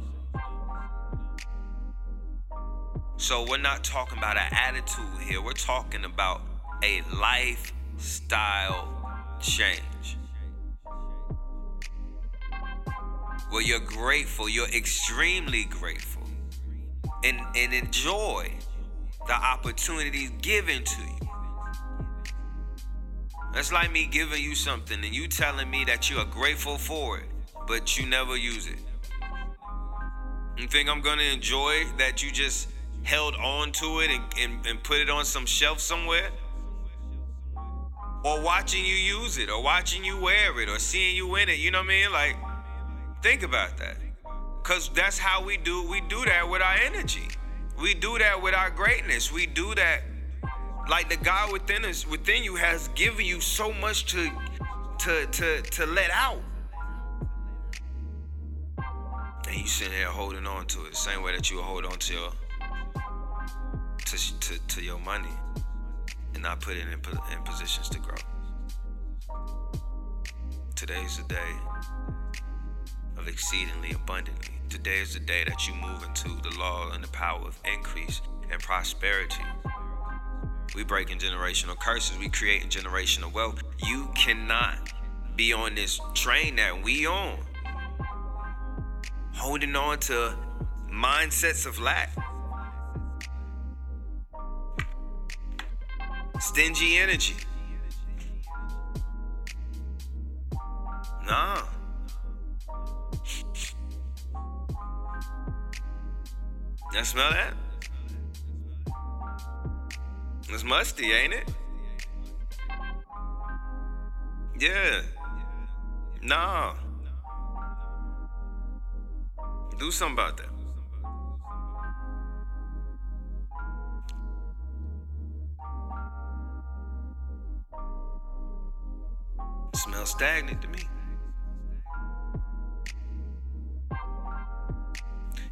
So we're not talking about an attitude here. We're talking about a lifestyle change. Well, you're grateful, you're extremely grateful, and, and enjoy the opportunities given to you. That's like me giving you something and you telling me that you are grateful for it, but you never use it. You think I'm gonna enjoy that you just held on to it and, and, and put it on some shelf somewhere? Or watching you use it, or watching you wear it, or seeing you in it, you know what I mean? Like, think about that. Cause that's how we do we do that with our energy. We do that with our greatness. We do that like the God within us, within you has given you so much to to to to let out. And you sitting here holding on to it same way that you hold on to your to, to, to your money and not put it in, in positions to grow. Today is the day of exceedingly abundantly. Today is the day that you move into the law and the power of increase and prosperity. We breaking generational curses. We creating generational wealth. You cannot be on this train that we on, holding on to mindsets of lack. Stingy energy. Nah. You smell that? It's musty, ain't it? Yeah. Nah. Do something about that. Stagnant to me.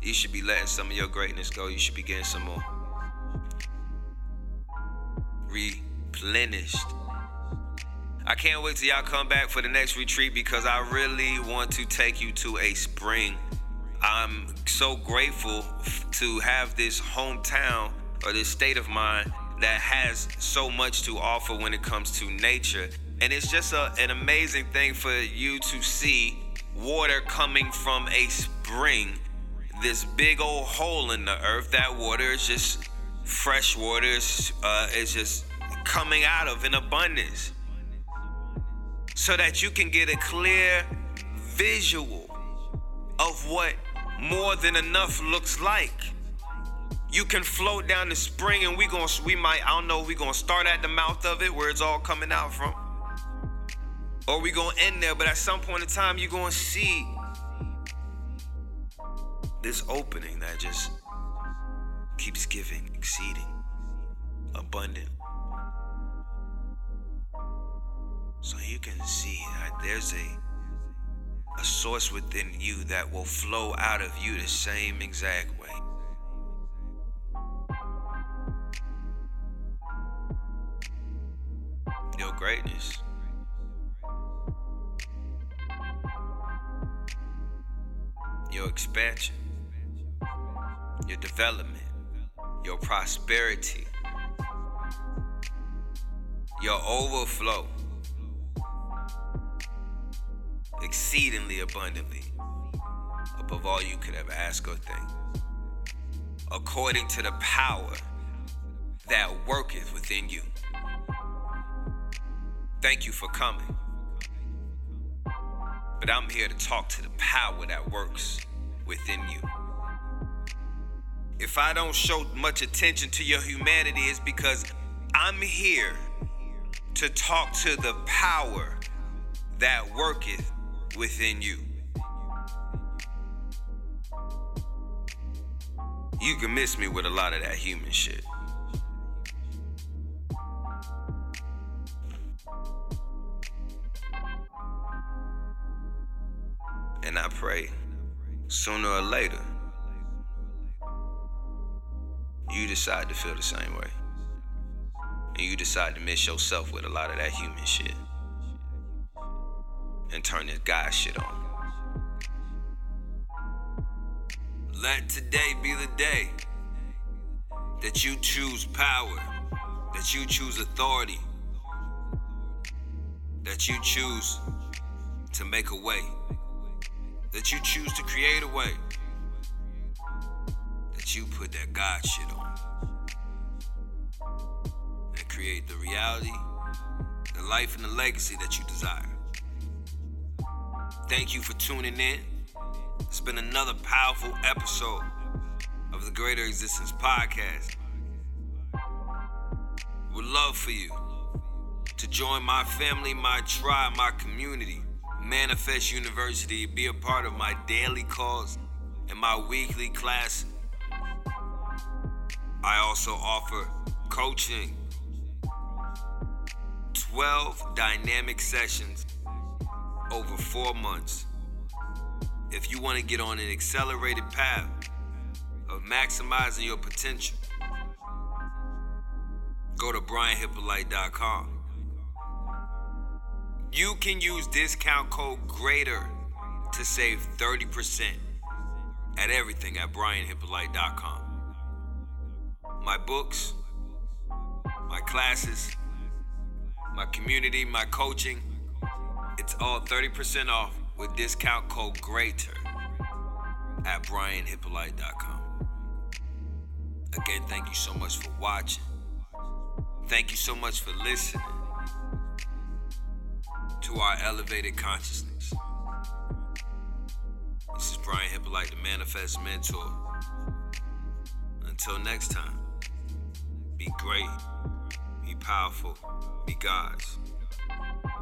You should be letting some of your greatness go. You should be getting some more. Replenished. I can't wait till y'all come back for the next retreat because I really want to take you to a spring. I'm so grateful to have this hometown or this state of mind that has so much to offer when it comes to nature and it's just a, an amazing thing for you to see water coming from a spring, this big old hole in the earth. That water is just fresh water, uh, is just coming out of in abundance. So that you can get a clear visual of what more than enough looks like. You can float down the spring and we going we might I don't know we to start at the mouth of it where it's all coming out from or we gonna end there, but at some point in time, you're gonna see this opening that just keeps giving, exceeding, abundant. So you can see that there's a a source within you that will flow out of you the same exact way. Your greatness your expansion, your development, your prosperity, your overflow, exceedingly abundantly, above all you could ever ask or think, according to the power that worketh within you. Thank you for coming. But I'm here to talk to the power that works within you. If I don't show much attention to your humanity, it's because I'm here to talk to the power that worketh within you. You can miss me with a lot of that human shit. Sooner or later you decide to feel the same way. And you decide to miss yourself with a lot of that human shit. And turn this guy shit on. Let today be the day that you choose power, that you choose authority, that you choose to make a way, that you choose to create a way, that you put that God shit on and create the reality, the life, and the legacy that you desire. Thank you for tuning in. It's been another powerful episode of the Greater Existence Podcast. Would love for you to join my family, my tribe, my community, Manifest University, be a part of my daily calls and my weekly class. I also offer coaching 12 dynamic sessions over four months. If you want to get on an accelerated path of maximizing your potential, go to brianhippolyte.com. You can use discount code GREATER to save 30% at everything at brianhippolyte.com. My books, my classes, my community, my coaching, it's all 30% off with discount code GREATER at brianhippolyte.com. Again, thank you so much for watching. Thank you so much for listening to our elevated consciousness. This is Brian Hippolyte, the Manifest Mentor. Until next time, be great, be powerful, be God's.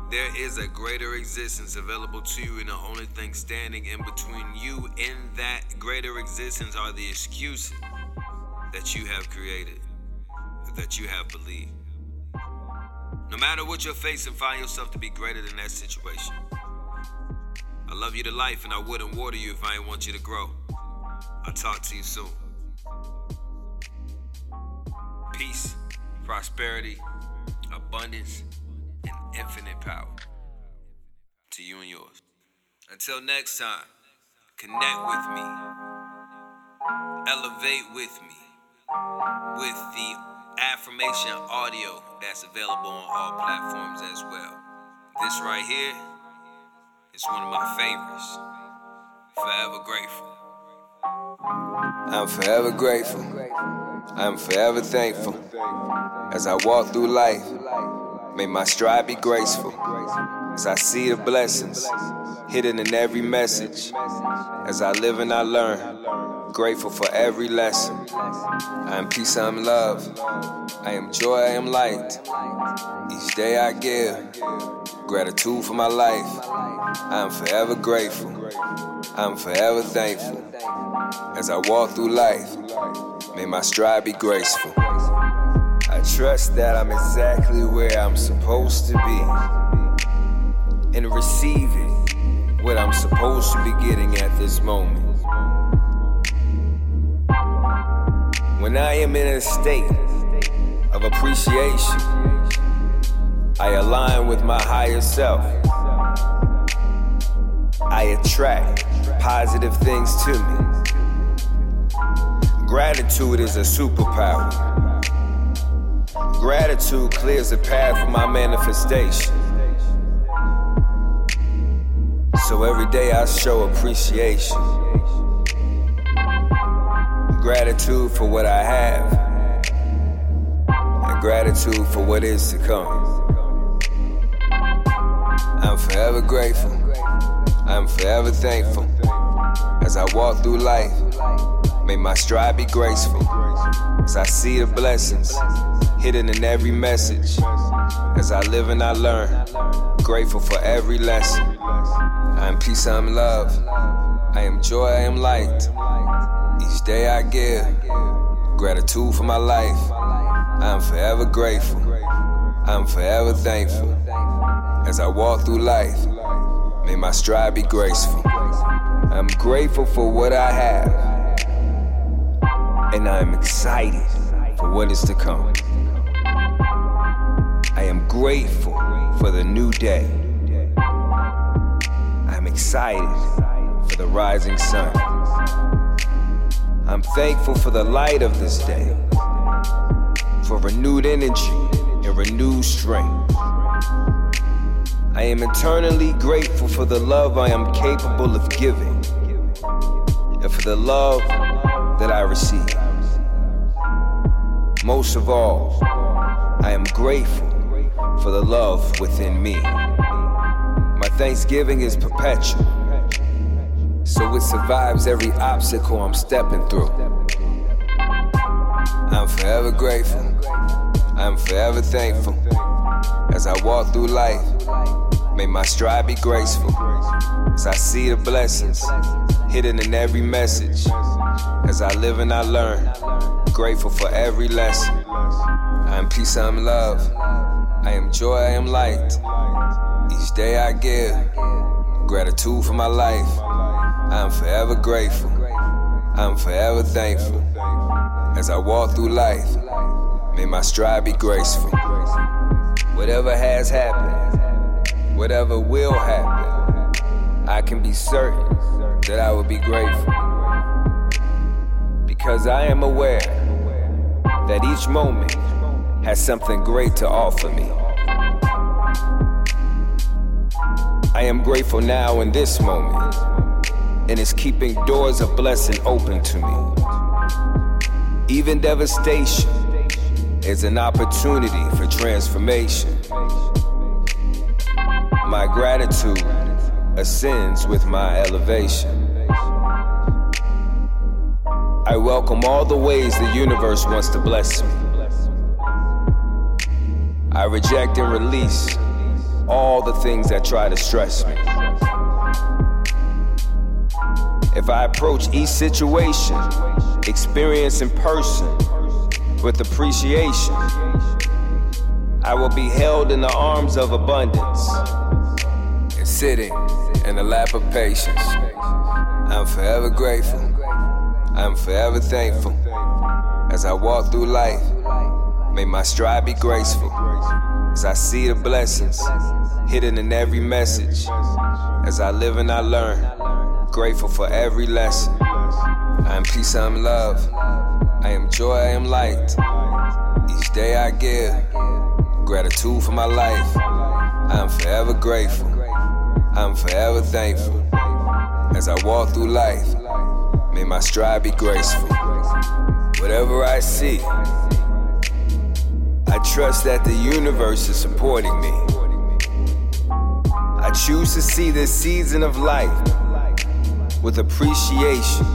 There is a greater existence available to you, and the only thing standing in between you and that greater existence are the excuses that you have created, that you have believed. No matter what you're facing, find yourself to be greater than that situation. I love you to life, and I wouldn't water you if I didn't want you to grow. I'll talk to you soon. Peace, prosperity, abundance, and infinite power to you and yours. Until next time, connect with me, elevate with me, with the affirmation audio that's available on all platforms as well. This right here is one of my favorites. Forever grateful. I'm forever grateful. I'm forever thankful. As I walk through life, may my stride be graceful. As I see the blessings hidden in every message. As I live and I learn, grateful for every lesson. I am peace, I am love. I am joy, I am light. Each day I give gratitude for my life. I am forever grateful. I am forever thankful. As I walk through life, may my stride be graceful. I trust that I'm exactly where I'm supposed to be and receiving what I'm supposed to be getting at this moment. When I am in a state of appreciation, I align with my higher self. I attract positive things to me. Gratitude is a superpower. Gratitude clears the path for my manifestation. So every day I show appreciation. Gratitude for what I have, and gratitude for what is to come. I'm forever grateful. I'm forever thankful. As I walk through life, may my stride be graceful. As I see the blessings hidden in every message. As I live and I learn, grateful for every lesson. I am peace, I am love. I am joy, I am light. Each day I give gratitude for my life. I am forever grateful. I am forever thankful. As I walk through life, may my stride be graceful. I'm grateful for what I have. And I am excited for what is to come. I am grateful for the new day. I'm excited for the rising sun. I'm thankful for the light of this day, for renewed energy and renewed strength. I am eternally grateful for the love I am capable of giving and for the love that I receive. Most of all, I am grateful for the love within me. My thanksgiving is perpetual so it survives every obstacle I'm stepping through. I'm forever grateful, I'm forever thankful. As I walk through life, may my stride be graceful. As I see the blessings hidden in every message. As I live and I learn, grateful for every lesson. I am peace, I am love. I am joy, I am light. Each day I give gratitude for my life. I'm forever grateful. I'm forever thankful. As I walk through life, may my stride be graceful. Whatever has happened, whatever will happen, I can be certain that I will be grateful. Because I am aware that each moment has something great to offer me. I am grateful now in this moment and is keeping doors of blessing open to me. Even devastation is an opportunity for transformation. My gratitude ascends with my elevation. I welcome all the ways the universe wants to bless me. I reject and release all the things that try to stress me. If I approach each situation, experience in person with appreciation, I will be held in the arms of abundance and sitting in the lap of patience. I'm forever grateful. I'm forever thankful. As I walk through life, may my stride be graceful. As I see the blessings hidden in every message. As I live and I learn. Grateful for every lesson. I am peace, I am love. I am joy, I am light. Each day I give gratitude for my life. I am forever grateful. I am forever thankful. As I walk through life, may my stride be graceful. Whatever I see, I trust that the universe is supporting me. I choose to see this season of life with appreciation.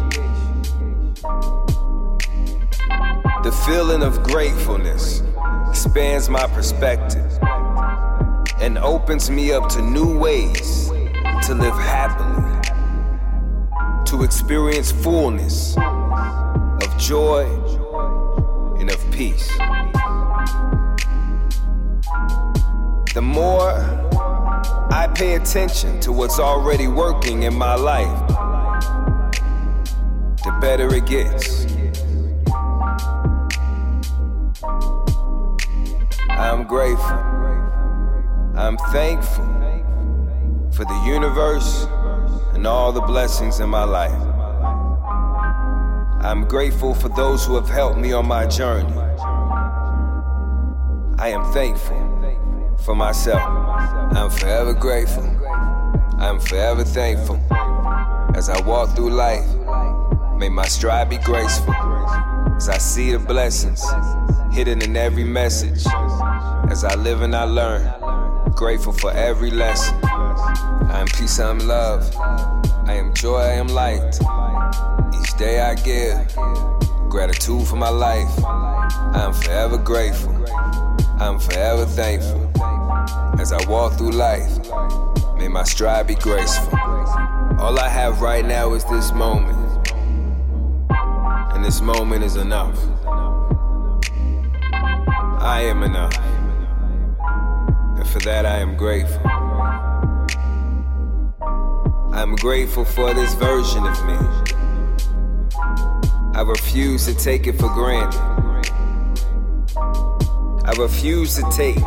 The feeling of gratefulness expands my perspective and opens me up to new ways to live happily, to experience fullness of joy and of peace. The more I pay attention to what's already working in my life, the better it gets. I'm grateful. I'm thankful for the universe and all the blessings in my life. I'm grateful for those who have helped me on my journey. I am thankful for myself. I'm forever grateful. I'm forever thankful. As I walk through life, may my stride be graceful. As I see the blessings hidden in every message. As I live and I learn, grateful for every lesson. I am peace, I am love. I am joy, I am light. Each day I give gratitude for my life. I am forever grateful. I am forever thankful. As I walk through life, may my stride be graceful. All I have right now is this moment. This moment is enough. I am enough. And for that I am grateful. I'm grateful for this version of me. I refuse to take it for granted. I refuse to take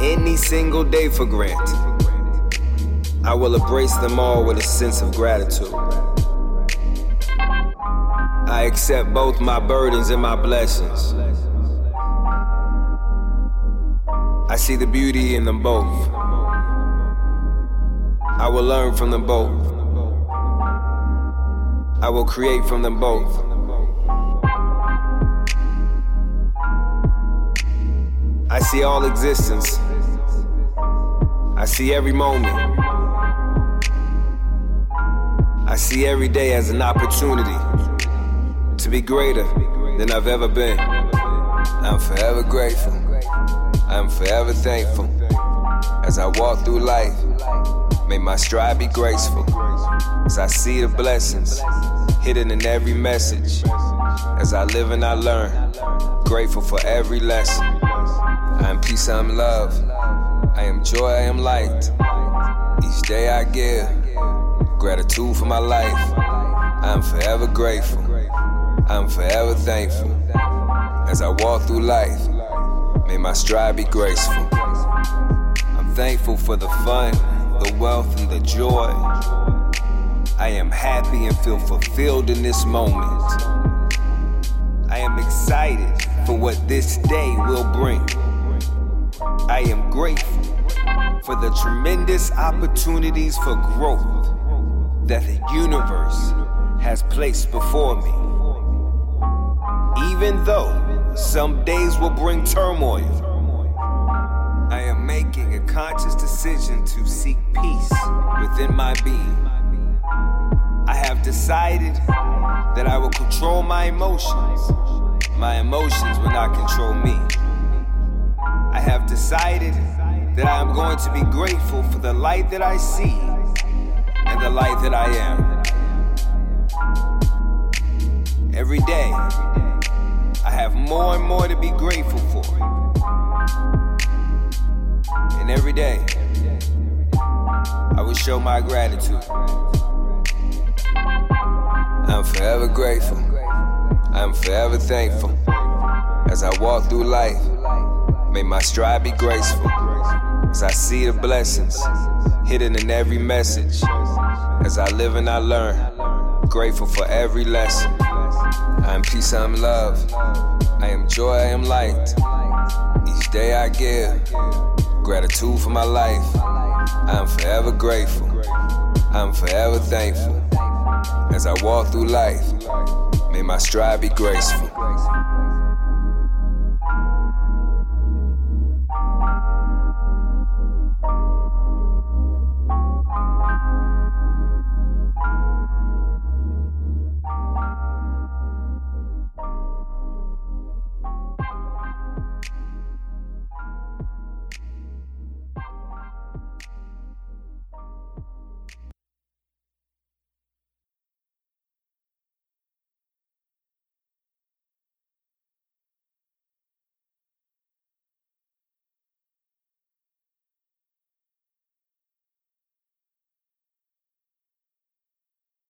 any single day for granted. I will embrace them all with a sense of gratitude. I accept both my burdens and my blessings. I see the beauty in them both. I will learn from them both. I will create from them both. I see all existence. I see every moment. I see every day as an opportunity to be greater than I've ever been. I'm forever grateful. I'm forever thankful. As I walk through life, may my stride be graceful. As I see the blessings hidden in every message. As I live and I learn, grateful for every lesson. I am peace, I am love. I am joy, I am light. Each day I give gratitude for my life. I am forever grateful. I am forever thankful. As I walk through life, may my stride be graceful. I'm thankful for the fun, the wealth, and the joy. I am happy and feel fulfilled in this moment. I am excited for what this day will bring. I am grateful for the tremendous opportunities for growth that the universe has placed before me. Even though some days will bring turmoil, I am making a conscious decision to seek peace within my being. I have decided that I will control my emotions. My emotions will not control me. I have decided that I am going to be grateful for the light that I see and the light that I am. Every day, I have more and more to be grateful for. And every day, I will show my gratitude. I'm forever grateful. I'm forever thankful. As I walk through life, may my stride be graceful. As I see the blessings hidden in every message. As I live and I learn, grateful for every lesson. I am peace, I am love. I am joy, I am light. Each day I give gratitude for my life. I am forever grateful. I am forever thankful. As I walk through life, may my stride be graceful.